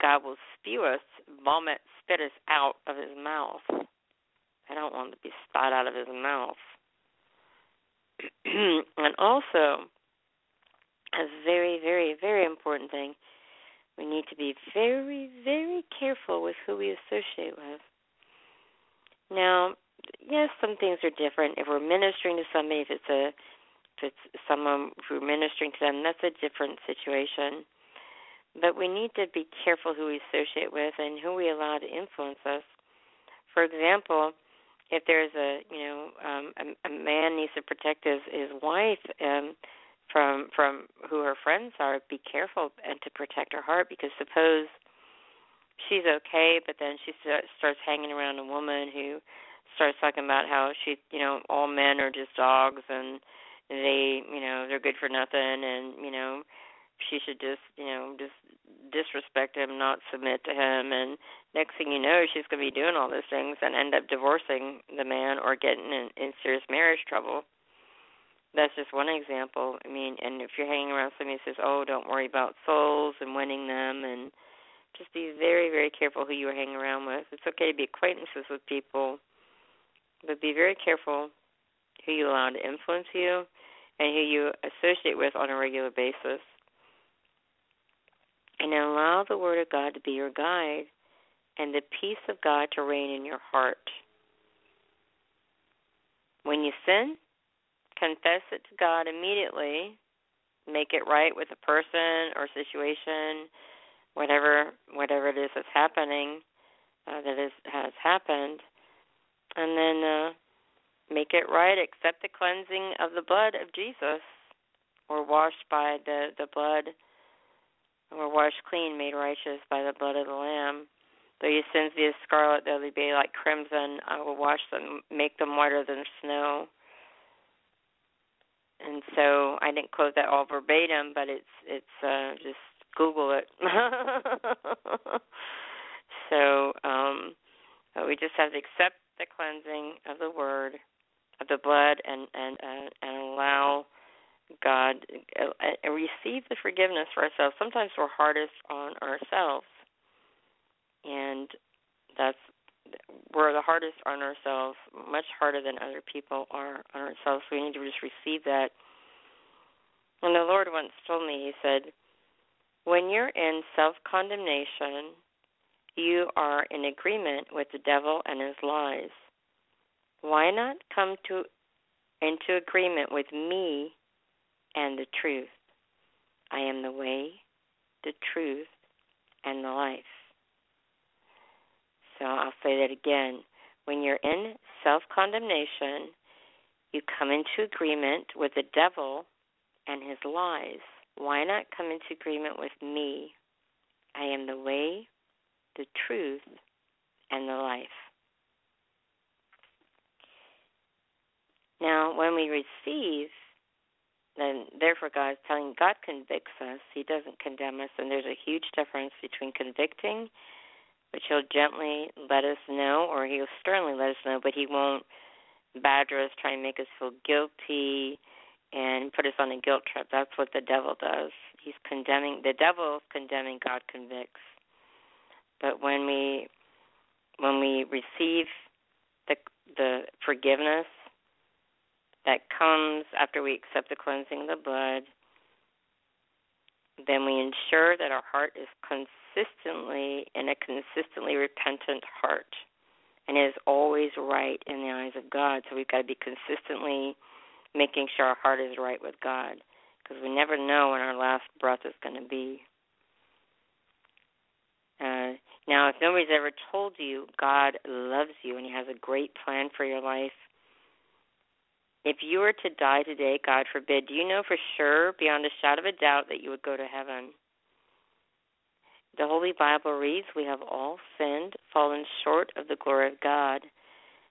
God will spew us, vomit, spit us out of his mouth. I don't want to be spat out of his mouth. *clears throat* and also, a very, very, very important thing, we need to be very, very careful with who we associate with. Now, yes, some things are different. If we're ministering to somebody, if it's a if it's someone who ministering to them, that's a different situation. But we need to be careful who we associate with and who we allow to influence us. For example, if there's a you know um, a, a man needs to protect his his wife um, from from who her friends are, be careful and to protect her heart because suppose she's okay, but then she starts hanging around a woman who starts talking about how she you know all men are just dogs and they you know they're good for nothing and you know she should just you know just disrespect him, not submit to him, and next thing you know, she's going to be doing all those things and end up divorcing the man or getting in, in serious marriage trouble. That's just one example. I mean, and if you're hanging around somebody who says, "Oh, don't worry about souls and winning them," and just be very, very careful who you are hanging around with. It's okay to be acquaintances with people, but be very careful who you allow to influence you and who you associate with on a regular basis and allow the Word of God to be your guide and the peace of God to reign in your heart. When you sin, confess it to God immediately. Make it right with a person or situation, whatever whatever it is that's happening, uh, that is has happened, and then uh, make it right. Accept the cleansing of the blood of Jesus, or washed by the the blood were washed clean, made righteous by the blood of the Lamb. Though your sins be as scarlet, though they be like crimson, I will wash them, make them whiter than snow. And so I didn't quote that all verbatim, but it's it's uh, just Google it. *laughs* so um, we just have to accept the cleansing of the Word, of the blood, and and uh, and allow God uh, and receive the forgiveness for ourselves. Sometimes we're hardest on ourselves, and that's we're the hardest on ourselves, much harder than other people are on ourselves. We need to just receive that. And the Lord once told me, He said, when you're in self condemnation, you are in agreement with the devil and his lies. Why not come to into agreement with me and the truth. I am the way, the truth, and the life. So I'll say that again. When you're in self condemnation, you come into agreement with the devil and his lies. Why not come into agreement with me? I am the way, the truth, and the life. Now, when we receive then therefore God is telling God convicts us. He doesn't condemn us, and there's a huge difference between convicting, which He'll gently let us know, or He'll sternly let us know, but He won't badger us, try and make us feel guilty, and put us on a guilt trip. That's what the devil does. He's condemning. The devil is condemning. God convicts. But when we when we receive the the forgiveness that comes after we accept the cleansing of the blood, then we ensure that our heart is consistently in a consistently repentant heart and is always right in the eyes of God. So we've got to be consistently making sure our heart is right with God because we never know when our last breath is going to be. Uh, now, if nobody's ever told you God loves you and He has a great plan for your life, if you were to die today, God forbid, do you know for sure, beyond a shadow of a doubt, that you would go to heaven? The Holy Bible reads, We have all sinned, fallen short of the glory of God.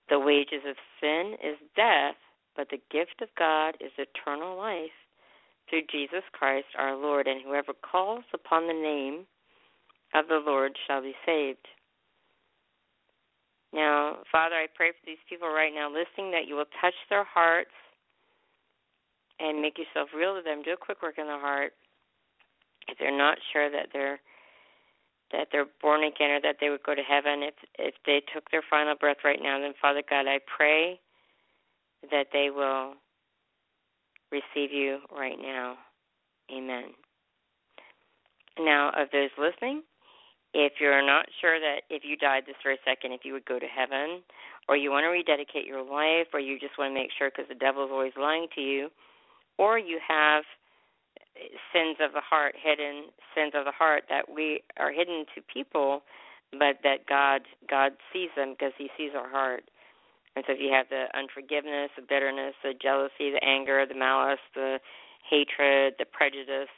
The wages of sin is death, but the gift of God is eternal life through Jesus Christ our Lord. And whoever calls upon the name of the Lord shall be saved. Now, Father, I pray for these people right now listening that you will touch their hearts and make yourself real to them. Do a quick work in their heart. If they're not sure that they're that they're born again or that they would go to heaven, if if they took their final breath right now, then Father God, I pray that they will receive you right now. Amen. Now, of those listening, if you're not sure that if you died this very second, if you would go to heaven, or you want to rededicate your life, or you just want to make sure because the devil is always lying to you, or you have sins of the heart, hidden sins of the heart that we are hidden to people, but that God God sees them because He sees our heart. And so if you have the unforgiveness, the bitterness, the jealousy, the anger, the malice, the hatred, the prejudice,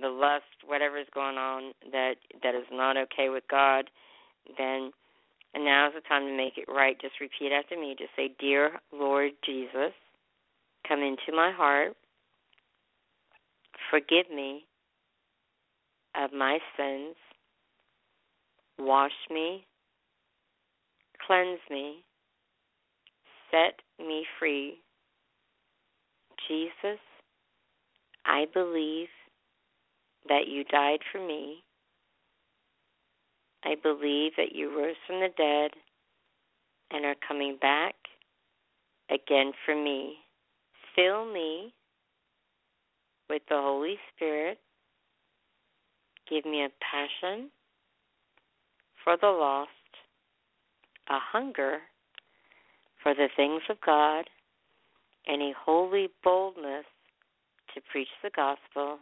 the lust, whatever is going on that that is not okay with God, then and now is the time to make it right. Just repeat after me. Just say, Dear Lord Jesus, come into my heart. Forgive me of my sins. Wash me. Cleanse me. Set me free. Jesus, I believe that you died for me. I believe that you rose from the dead and are coming back again for me. Fill me with the Holy Spirit. Give me a passion for the lost, a hunger for the things of God, and a holy boldness to preach the gospel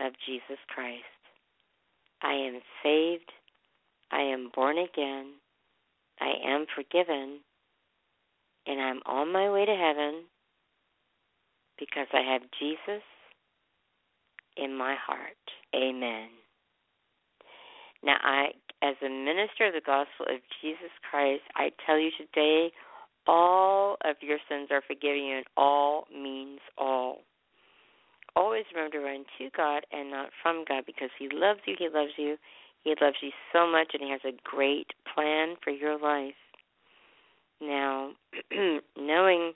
of Jesus Christ. I am saved. I am born again. I am forgiven. And I'm on my way to heaven because I have Jesus in my heart. Amen. Now, I, as a minister of the gospel of Jesus Christ, I tell you today, all of your sins are forgiven you, and all means all always remember to run to God and not from God because He loves you, He loves you, He loves you so much, and He has a great plan for your life. Now, *clears throat* knowing,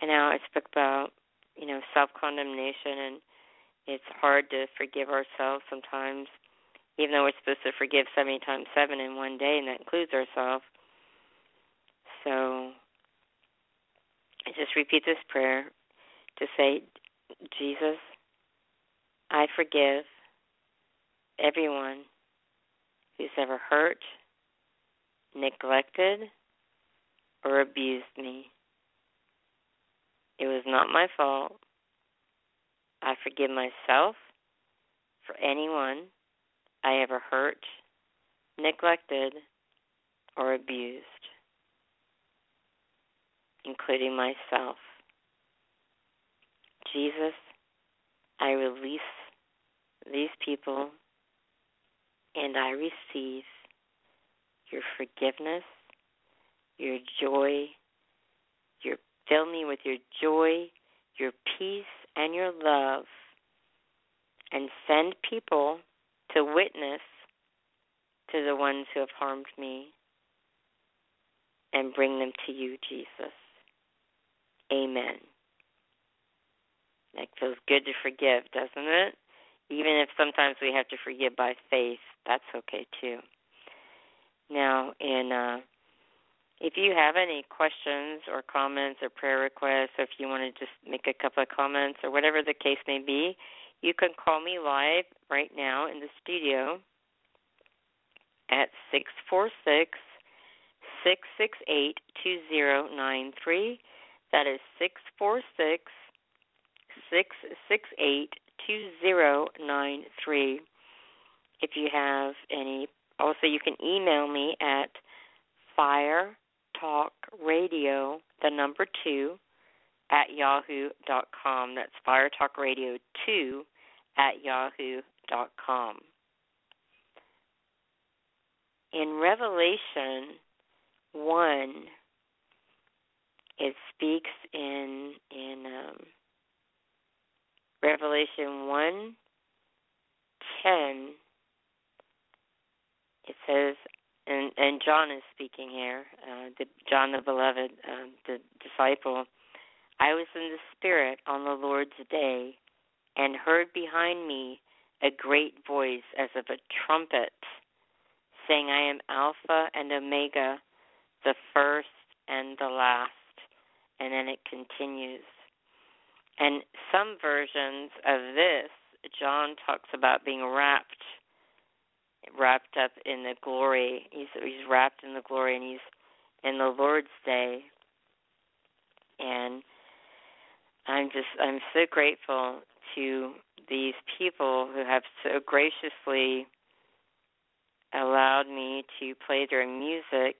and now I spoke about, you know, self condemnation, and it's hard to forgive ourselves sometimes, even though we're supposed to forgive 70 times 7 in one day, and that includes ourselves. So, just repeat this prayer to say, Jesus, I forgive everyone who's ever hurt, neglected, or abused me. It was not my fault. I forgive myself for anyone I ever hurt, neglected, or abused, including myself. Jesus, I release these people and I receive your forgiveness, your joy, your fill me with your joy, your peace and your love and send people to witness to the ones who have harmed me and bring them to you, Jesus. Amen. It feels good to forgive, doesn't it? Even if sometimes we have to forgive by faith, that's okay too. Now, in uh, if you have any questions or comments or prayer requests, or if you want to just make a couple of comments or whatever the case may be, you can call me live right now in the studio at six four six six six eight two zero nine three. That is six four six six six eight two zero nine three. If you have any, also you can email me at fire talk radio the number two at yahoo dot com. That's fire talk radio two at yahoo dot com. In Revelation one, it speaks in in um, Revelation 1 10 it says, and and John is speaking here, uh, the, John the beloved, uh, the disciple. I was in the Spirit on the Lord's day, and heard behind me a great voice as of a trumpet, saying, "I am Alpha and Omega, the first and the last." And then it continues. And some versions of this, John talks about being wrapped wrapped up in the glory. He's he's wrapped in the glory, and he's in the Lord's day. And I'm just I'm so grateful to these people who have so graciously allowed me to play their music.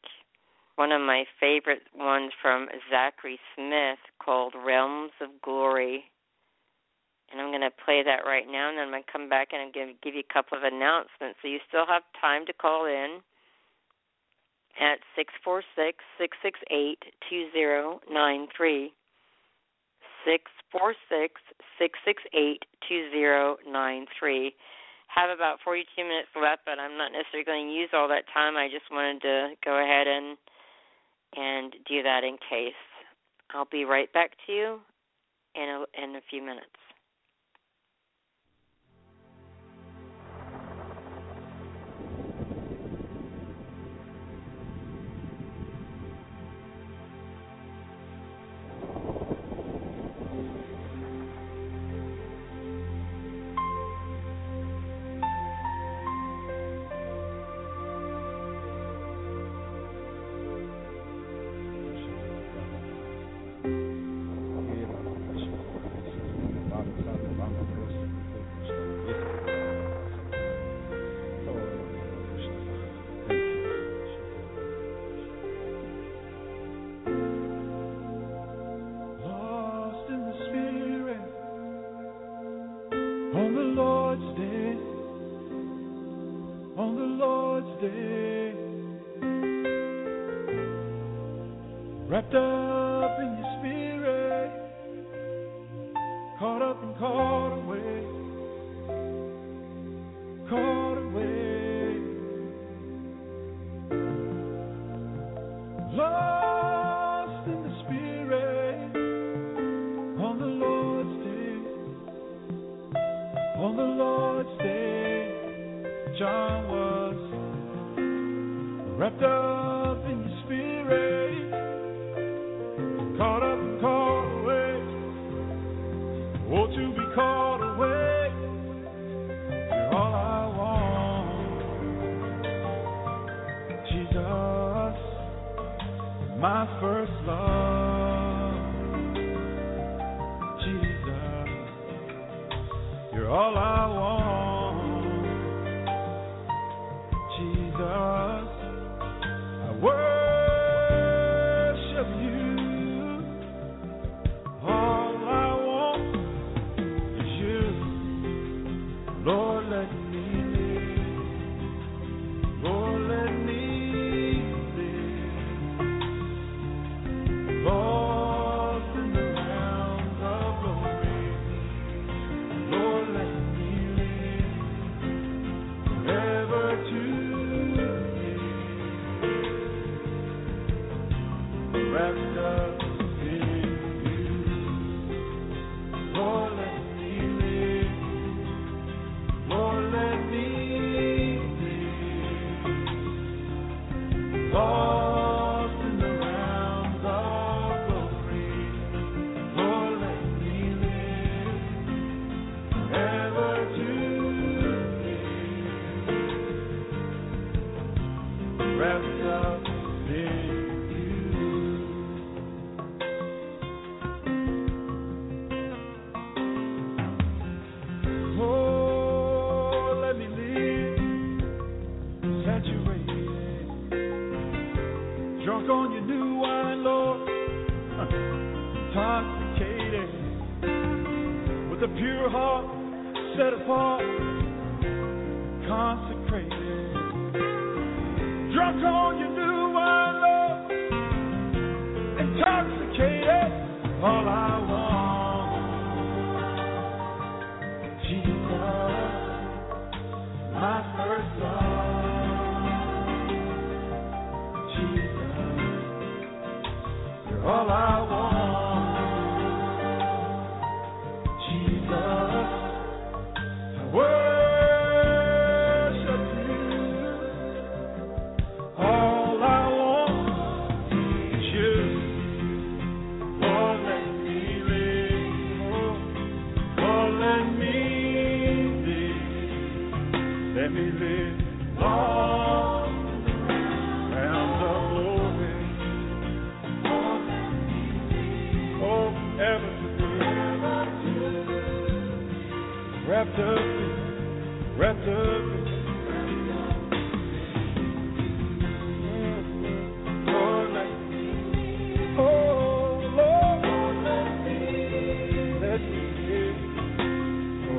One of my favorite ones from Zachary Smith called Realms of Glory and I'm going to play that right now, and then I'm going to come back and I'm going to give you a couple of announcements. So you still have time to call in at six four six six six eight two zero nine three. Six four six six six eight two zero nine three. Have about 42 minutes left, but I'm not necessarily going to use all that time. I just wanted to go ahead and and do that in case. I'll be right back to you in a, in a few minutes. On the Lord's day, wrapped up in your spirit, caught up and caught away,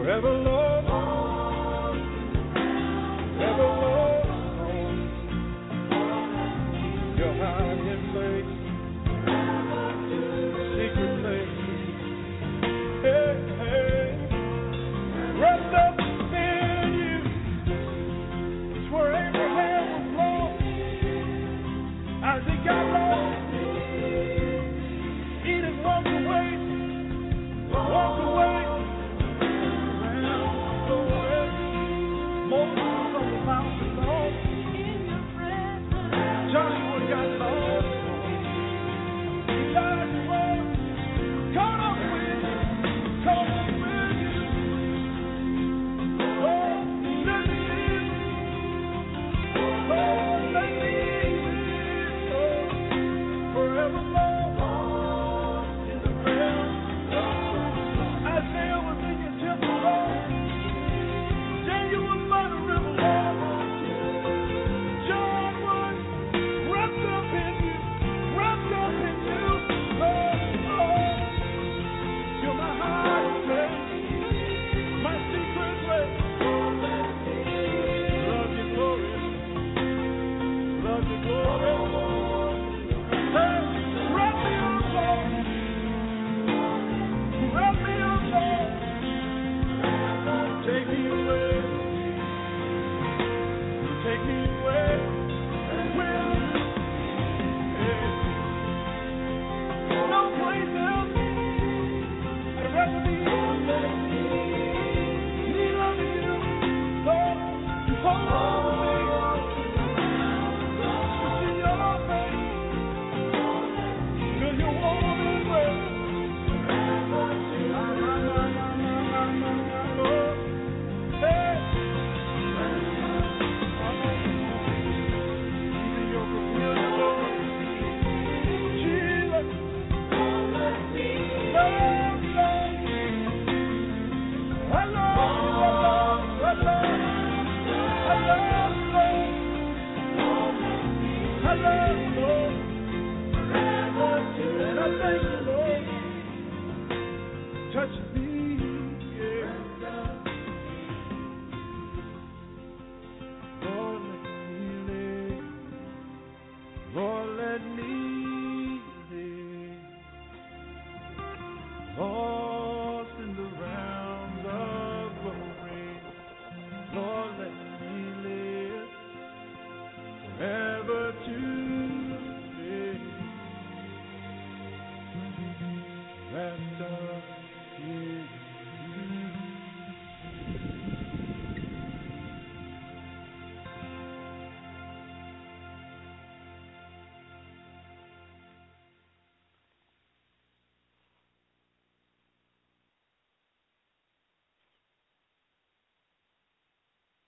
forever, Lord.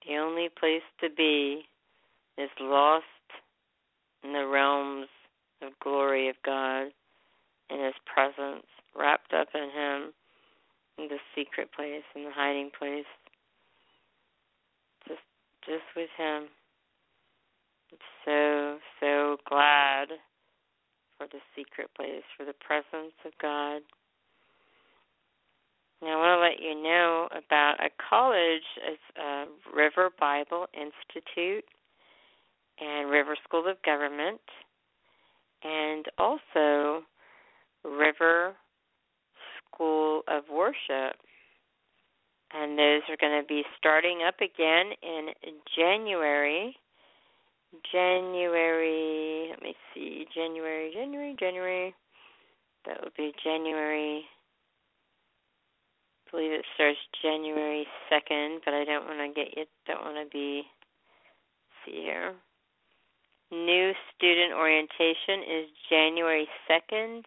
The only place to be is lost in the realms of glory of God, in His presence, wrapped up in Him, in the secret place, in the hiding place, just just with Him. I'm so so glad for the secret place, for the presence of God. Now, I want to let you know about a college, it's River Bible Institute and River School of Government, and also River School of Worship. And those are going to be starting up again in January. January, let me see, January, January, January. That would be January Believe it starts January second, but I don't want to get you. Don't want to be. See here. New student orientation is January second,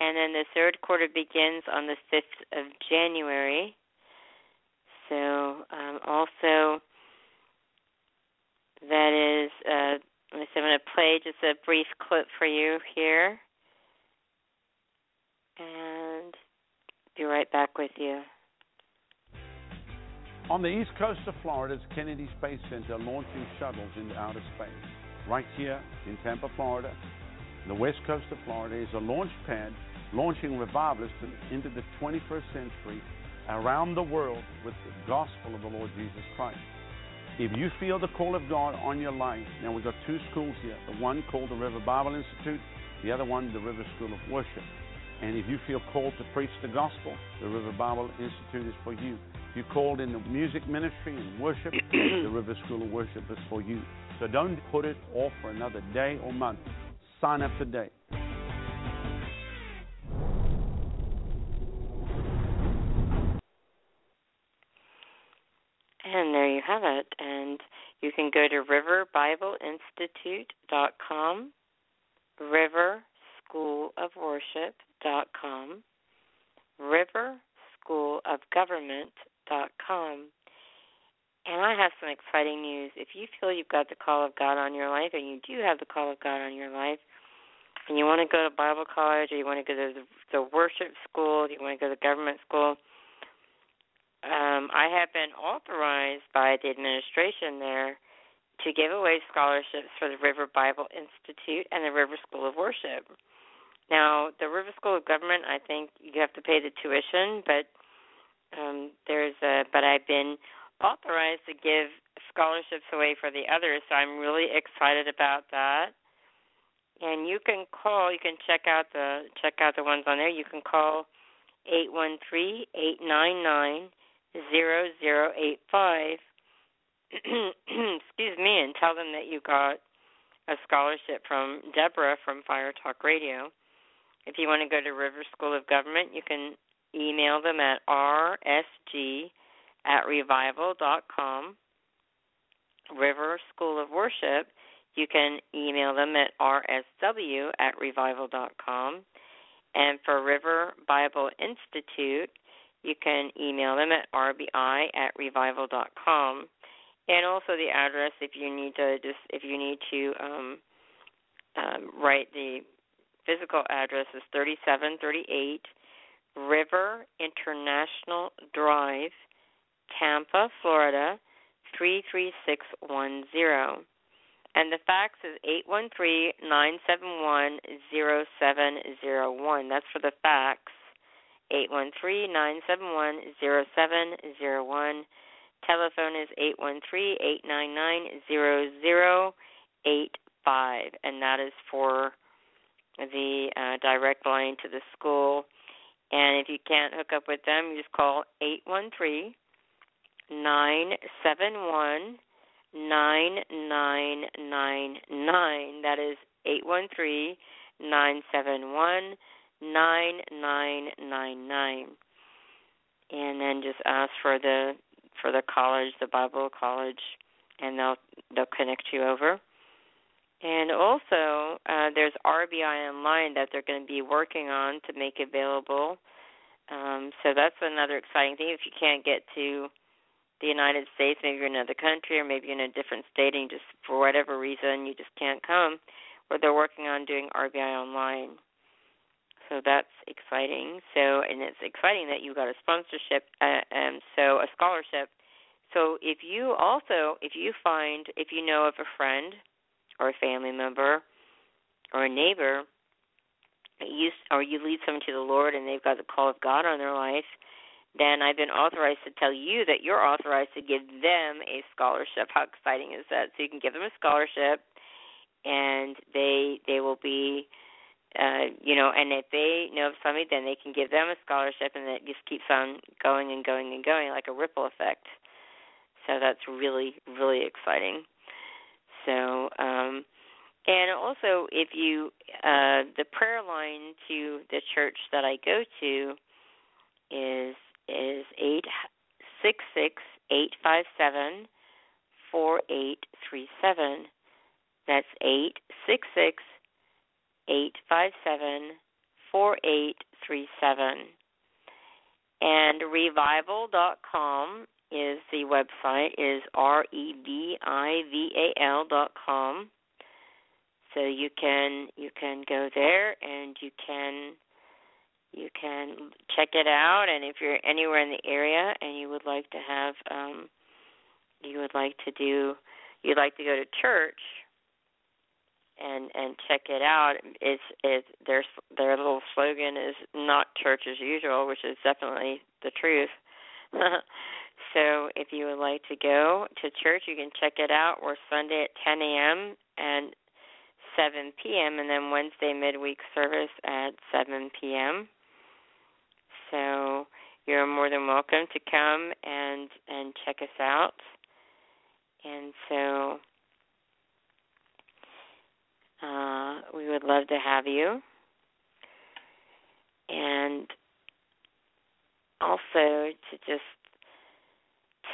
and then the third quarter begins on the fifth of January. So um, also that is. Uh, I'm going to play just a brief clip for you here. And be right back with you. On the east coast of Florida's Kennedy Space Center launching shuttles into outer space. Right here in Tampa, Florida, the west coast of Florida is a launch pad launching revivalists into the 21st century around the world with the gospel of the Lord Jesus Christ. If you feel the call of God on your life, now we've got two schools here. The one called the River Bible Institute, the other one, the River School of Worship. And if you feel called to preach the gospel, the River Bible Institute is for you. If you're called in the music ministry and worship, the *clears throat* River School of Worship is for you. So don't put it off for another day or month. Sign up today. And there you have it. And you can go to riverbibleinstitute.com, riverschoolofworship.com, riverschoolofgovernment.com. And I have some exciting news. If you feel you've got the call of God on your life, and you do have the call of God on your life, and you want to go to Bible college, or you want to go to the, the worship school, you want to go to government school, um, I have been authorized by the administration there to give away scholarships for the River Bible Institute and the River School of Worship. Now, the River School of Government, I think you have to pay the tuition, but um, there's a. But I've been authorized to give scholarships away for the others, so I'm really excited about that. And you can call. You can check out the check out the ones on there. You can call eight one three eight nine nine zero zero eight five. *clears throat* Excuse me, and tell them that you got a scholarship from Deborah from Fire Talk Radio. If you want to go to River School of Government, you can email them at rsg at revival dot com. River School of Worship, you can email them at rsw at revival dot com. And for River Bible Institute, you can email them at rbi at revival dot com, and also the address if you need to just if you need to um, um, write the physical address is thirty seven thirty eight River International Drive, Tampa, Florida three three six one zero. And the fax is eight one three nine seven one zero seven zero one. That's for the fax eight one three nine seven one zero seven zero one. Telephone is eight one three eight nine nine zero zero eight five, and that is for the uh, direct line to the school. And if you can't hook up with them, you just call eight one three nine seven one nine nine nine nine. That is eight one three nine seven one nine nine nine nine, and then just ask for the for the college, the Bible college, and they'll they'll connect you over. And also, uh, there's RBI Online that they're going to be working on to make available. Um, so that's another exciting thing. If you can't get to the United States, maybe you're in another country, or maybe you're in a different state, and just for whatever reason you just can't come, or they're working on doing RBI Online. So that's exciting. So and it's exciting that you got a sponsorship uh, and so a scholarship. So if you also if you find if you know of a friend or a family member or a neighbor you or you lead someone to the Lord and they've got the call of God on their life, then I've been authorized to tell you that you're authorized to give them a scholarship. How exciting is that? So you can give them a scholarship and they they will be uh, you know, and if they know of somebody, then they can give them a scholarship, and it just keeps on going and going and going like a ripple effect. So that's really, really exciting. So, um, and also, if you, uh, the prayer line to the church that I go to is is eight six six eight five seven four eight three seven. That's eight six six eight five seven four eight three seven. And revival.com is the website is r e v i v a l dot com. So you can you can go there and you can you can check it out and if you're anywhere in the area and you would like to have um you would like to do you'd like to go to church and and check it out it's it's their their little slogan is not church as usual which is definitely the truth *laughs* so if you would like to go to church you can check it out we're sunday at 10 a.m and 7 p.m. and then Wednesday midweek service at 7 p.m. So you're more than welcome to come and and check us out. And so uh, we would love to have you. And also to just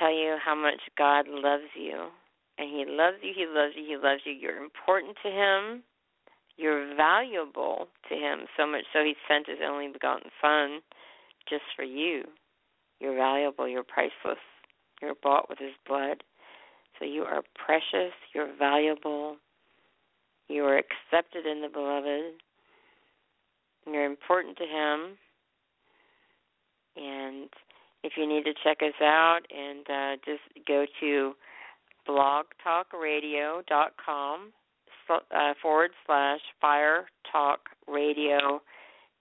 tell you how much God loves you and he loves you, he loves you, he loves you. You're important to him. You're valuable to him so much so he sent his only begotten son just for you. You're valuable, you're priceless. You're bought with his blood. So you are precious, you're valuable. You are accepted in the beloved. You're important to him. And if you need to check us out and uh, just go to blogtalkradio.com uh, forward slash fire talk radio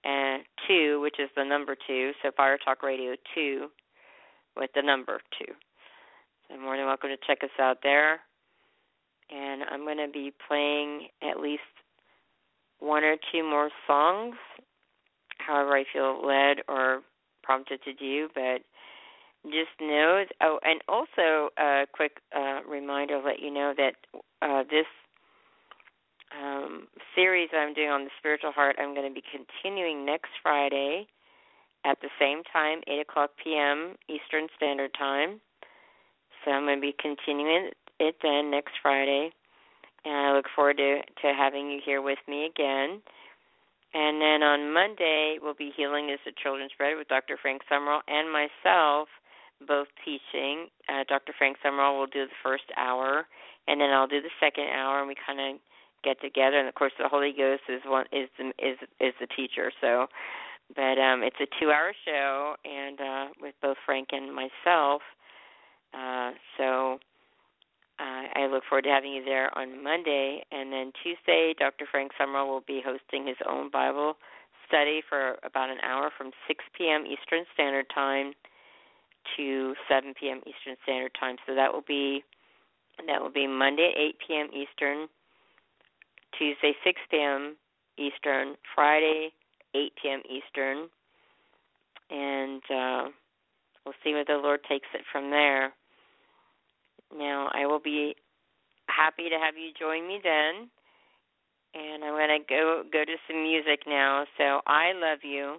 and two, which is the number two, so fire talk radio two with the number two. So more than welcome to check us out there. And I'm going to be playing at least one or two more songs, however I feel led or prompted to do, but just know. Oh, and also a quick uh, reminder, let you know that uh, this um, series I'm doing on the spiritual heart, I'm going to be continuing next Friday at the same time, 8 o'clock p.m. Eastern Standard Time. So I'm going to be continuing it then next Friday, and I look forward to to having you here with me again. And then on Monday, we'll be Healing is the Children's Bread with Dr. Frank Summerall and myself both teaching. Uh, Dr. Frank Summerall will do the first hour, and then I'll do the second hour, and we kind of get together. And of course, the Holy Ghost is one is the, is is the teacher. So, but um, it's a two-hour show, and uh, with both Frank and myself. Uh, so. Uh, I look forward to having you there on Monday. And then Tuesday, Dr. Frank Summerall will be hosting his own Bible study for about an hour from 6 p.m. Eastern Standard Time to 7 p.m. Eastern Standard Time. So that will be that will be Monday 8 p.m. Eastern, Tuesday 6 p.m. Eastern, Friday 8 p.m. Eastern, and uh, we'll see where the Lord takes it from there. Now I will be happy to have you join me then. And I'm going to go go to some music now. So I love you.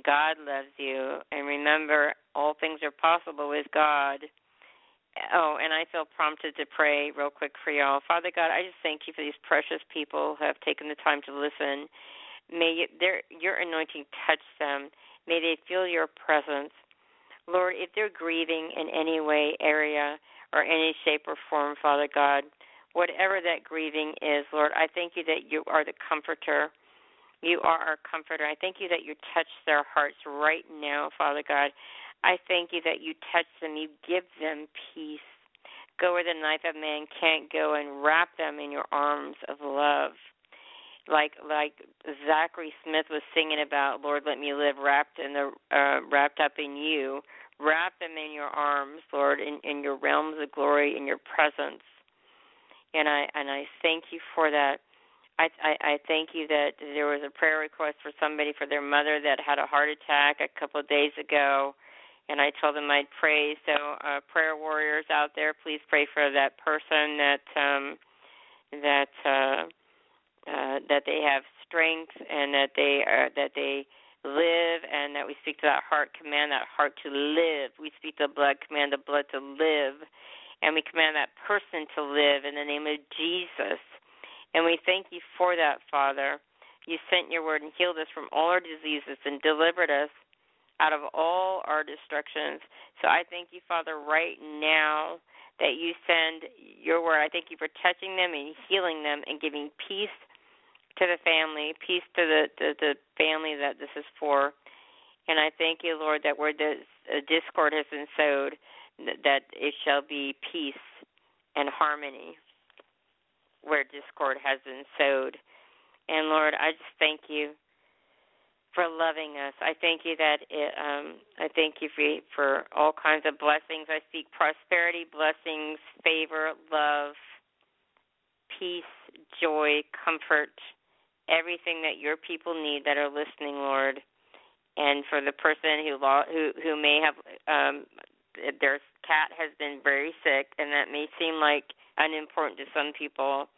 God loves you. And remember, all things are possible with God. Oh, and I feel prompted to pray real quick for y'all. Father God, I just thank you for these precious people who have taken the time to listen. May you, their, your anointing touch them. May they feel your presence. Lord, if they're grieving in any way, area, or any shape or form, Father God, whatever that grieving is, Lord, I thank you that you are the comforter you are our comforter. I thank you that you touch their hearts right now, Father God. I thank you that you touch them, you give them peace. Go where the knife of man can't go and wrap them in your arms of love. Like like Zachary Smith was singing about, Lord, let me live wrapped in the uh, wrapped up in you. Wrap them in your arms, Lord, in, in your realms of glory, in your presence. And I and I thank you for that. I, I, thank you that there was a prayer request for somebody for their mother that had a heart attack a couple of days ago, and I told them I'd pray. So, uh, prayer warriors out there, please pray for that person that um, that uh, uh, that they have strength and that they are that they live and that we speak to that heart, command that heart to live. We speak to the blood, command the blood to live, and we command that person to live in the name of Jesus. And we thank you for that, Father. You sent your word and healed us from all our diseases and delivered us out of all our destructions. So I thank you, Father, right now that you send your word. I thank you for touching them and healing them and giving peace to the family, peace to the the, family that this is for. And I thank you, Lord, that where the discord has been sowed, that it shall be peace and harmony where discord has been sowed. And Lord, I just thank you for loving us. I thank you that it, um, I thank you for for all kinds of blessings. I speak prosperity, blessings, favor, love, peace, joy, comfort, everything that your people need that are listening, Lord. And for the person who who who may have um, their cat has been very sick, and that may seem like unimportant to some people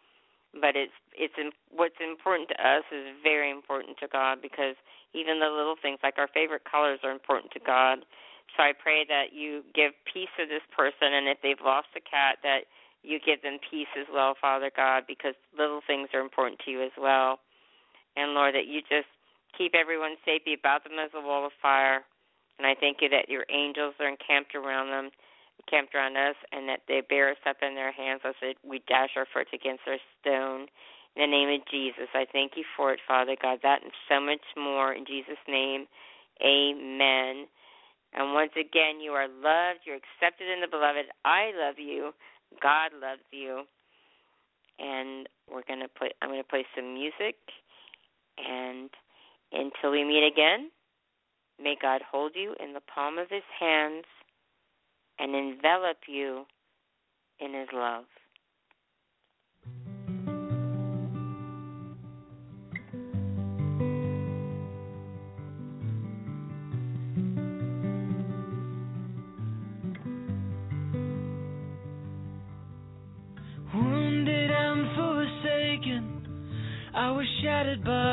but it's it's what's important to us is very important to God because even the little things like our favorite colors are important to God. So I pray that you give peace to this person, and if they've lost a cat, that you give them peace as well, Father God, because little things are important to you as well. And Lord, that you just keep everyone safe, be about them as a wall of fire. And I thank you that your angels are encamped around them camped around us, and that they bear us up in their hands lest we dash our foot against our stone. In the name of Jesus, I thank you for it, Father God, that and so much more. In Jesus' name, amen. And once again, you are loved, you're accepted in the beloved. I love you. God loves you. And we're gonna play I'm gonna play some music and until we meet again, may God hold you in the palm of his hands and envelop you in His love. Wounded and forsaken, I was shattered by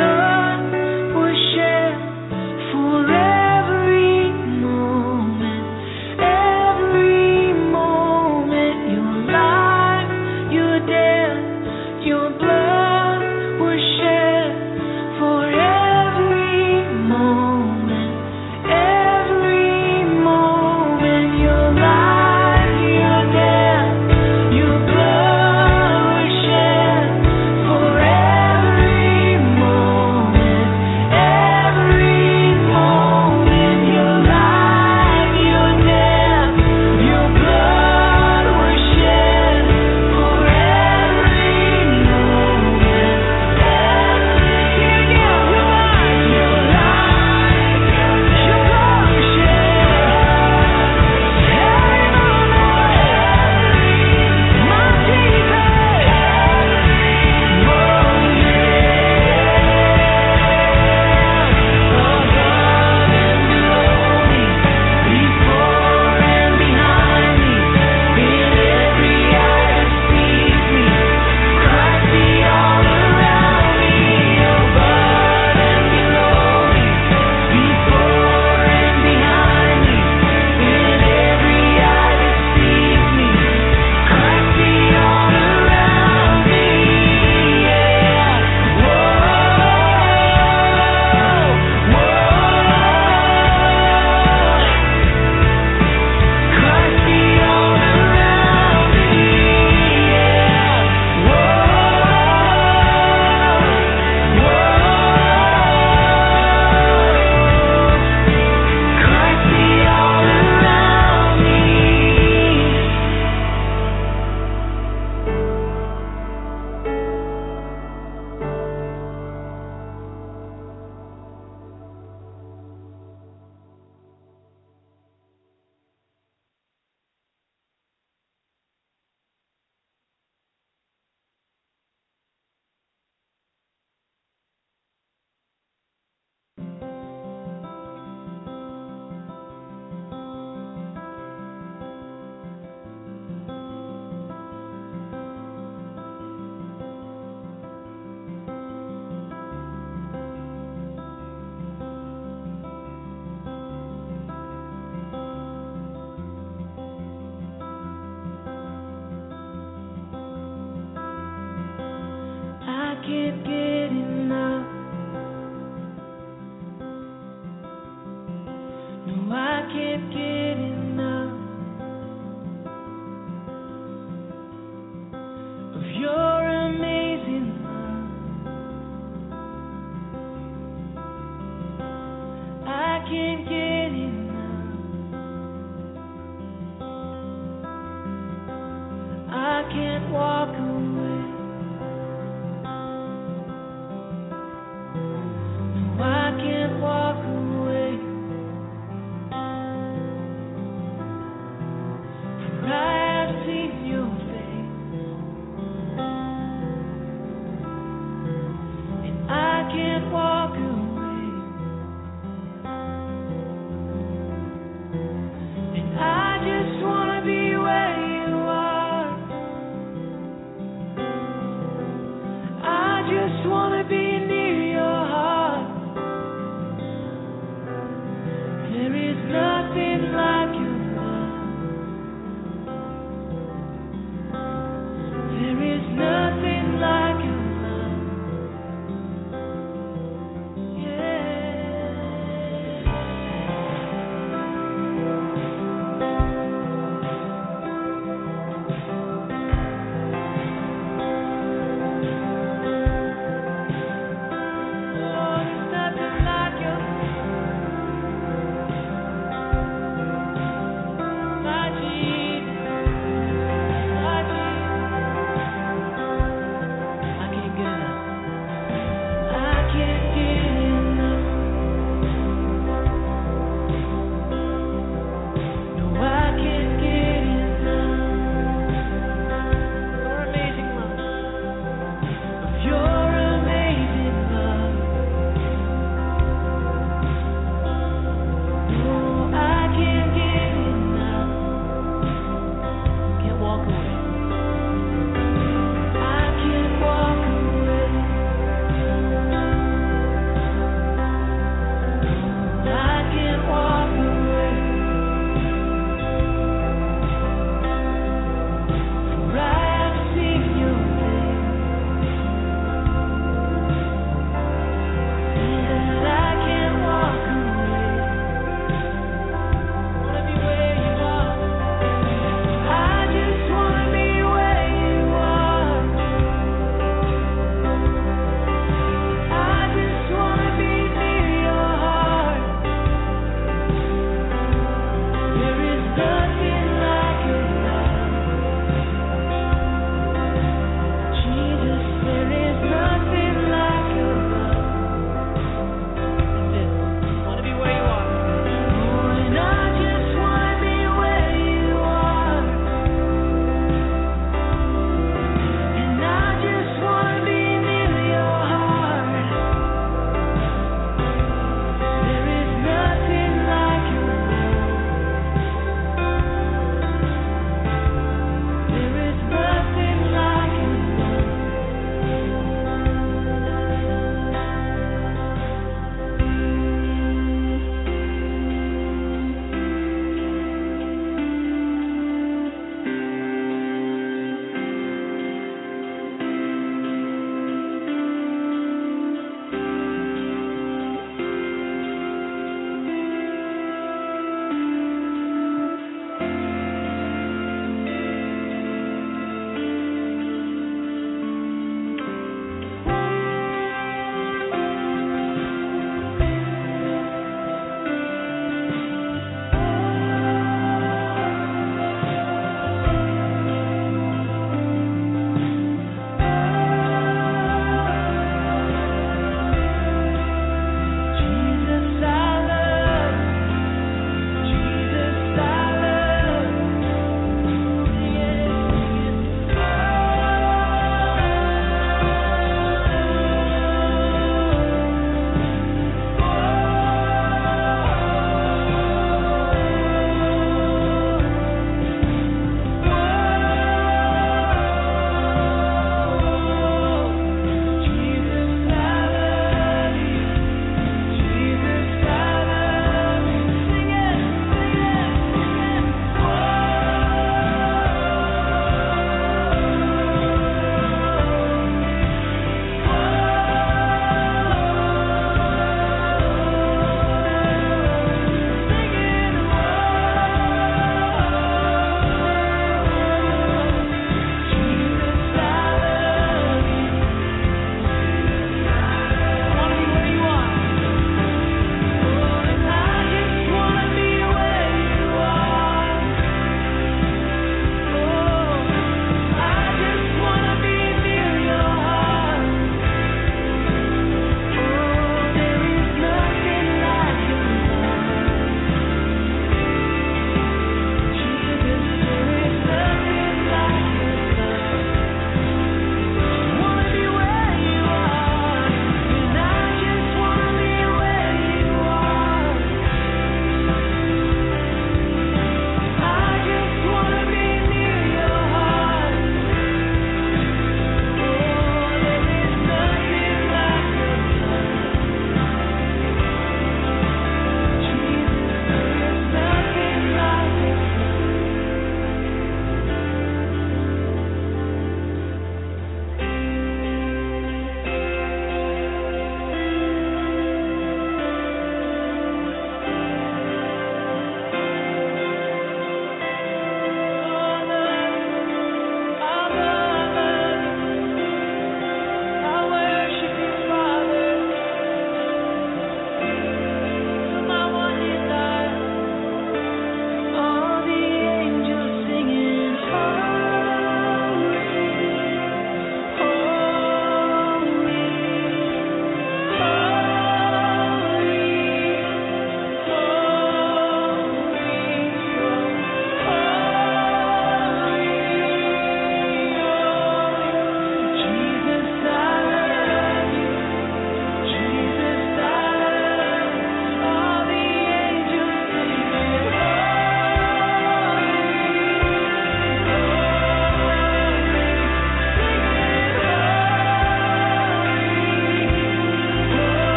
death,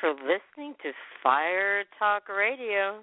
for listening to Fire Talk Radio.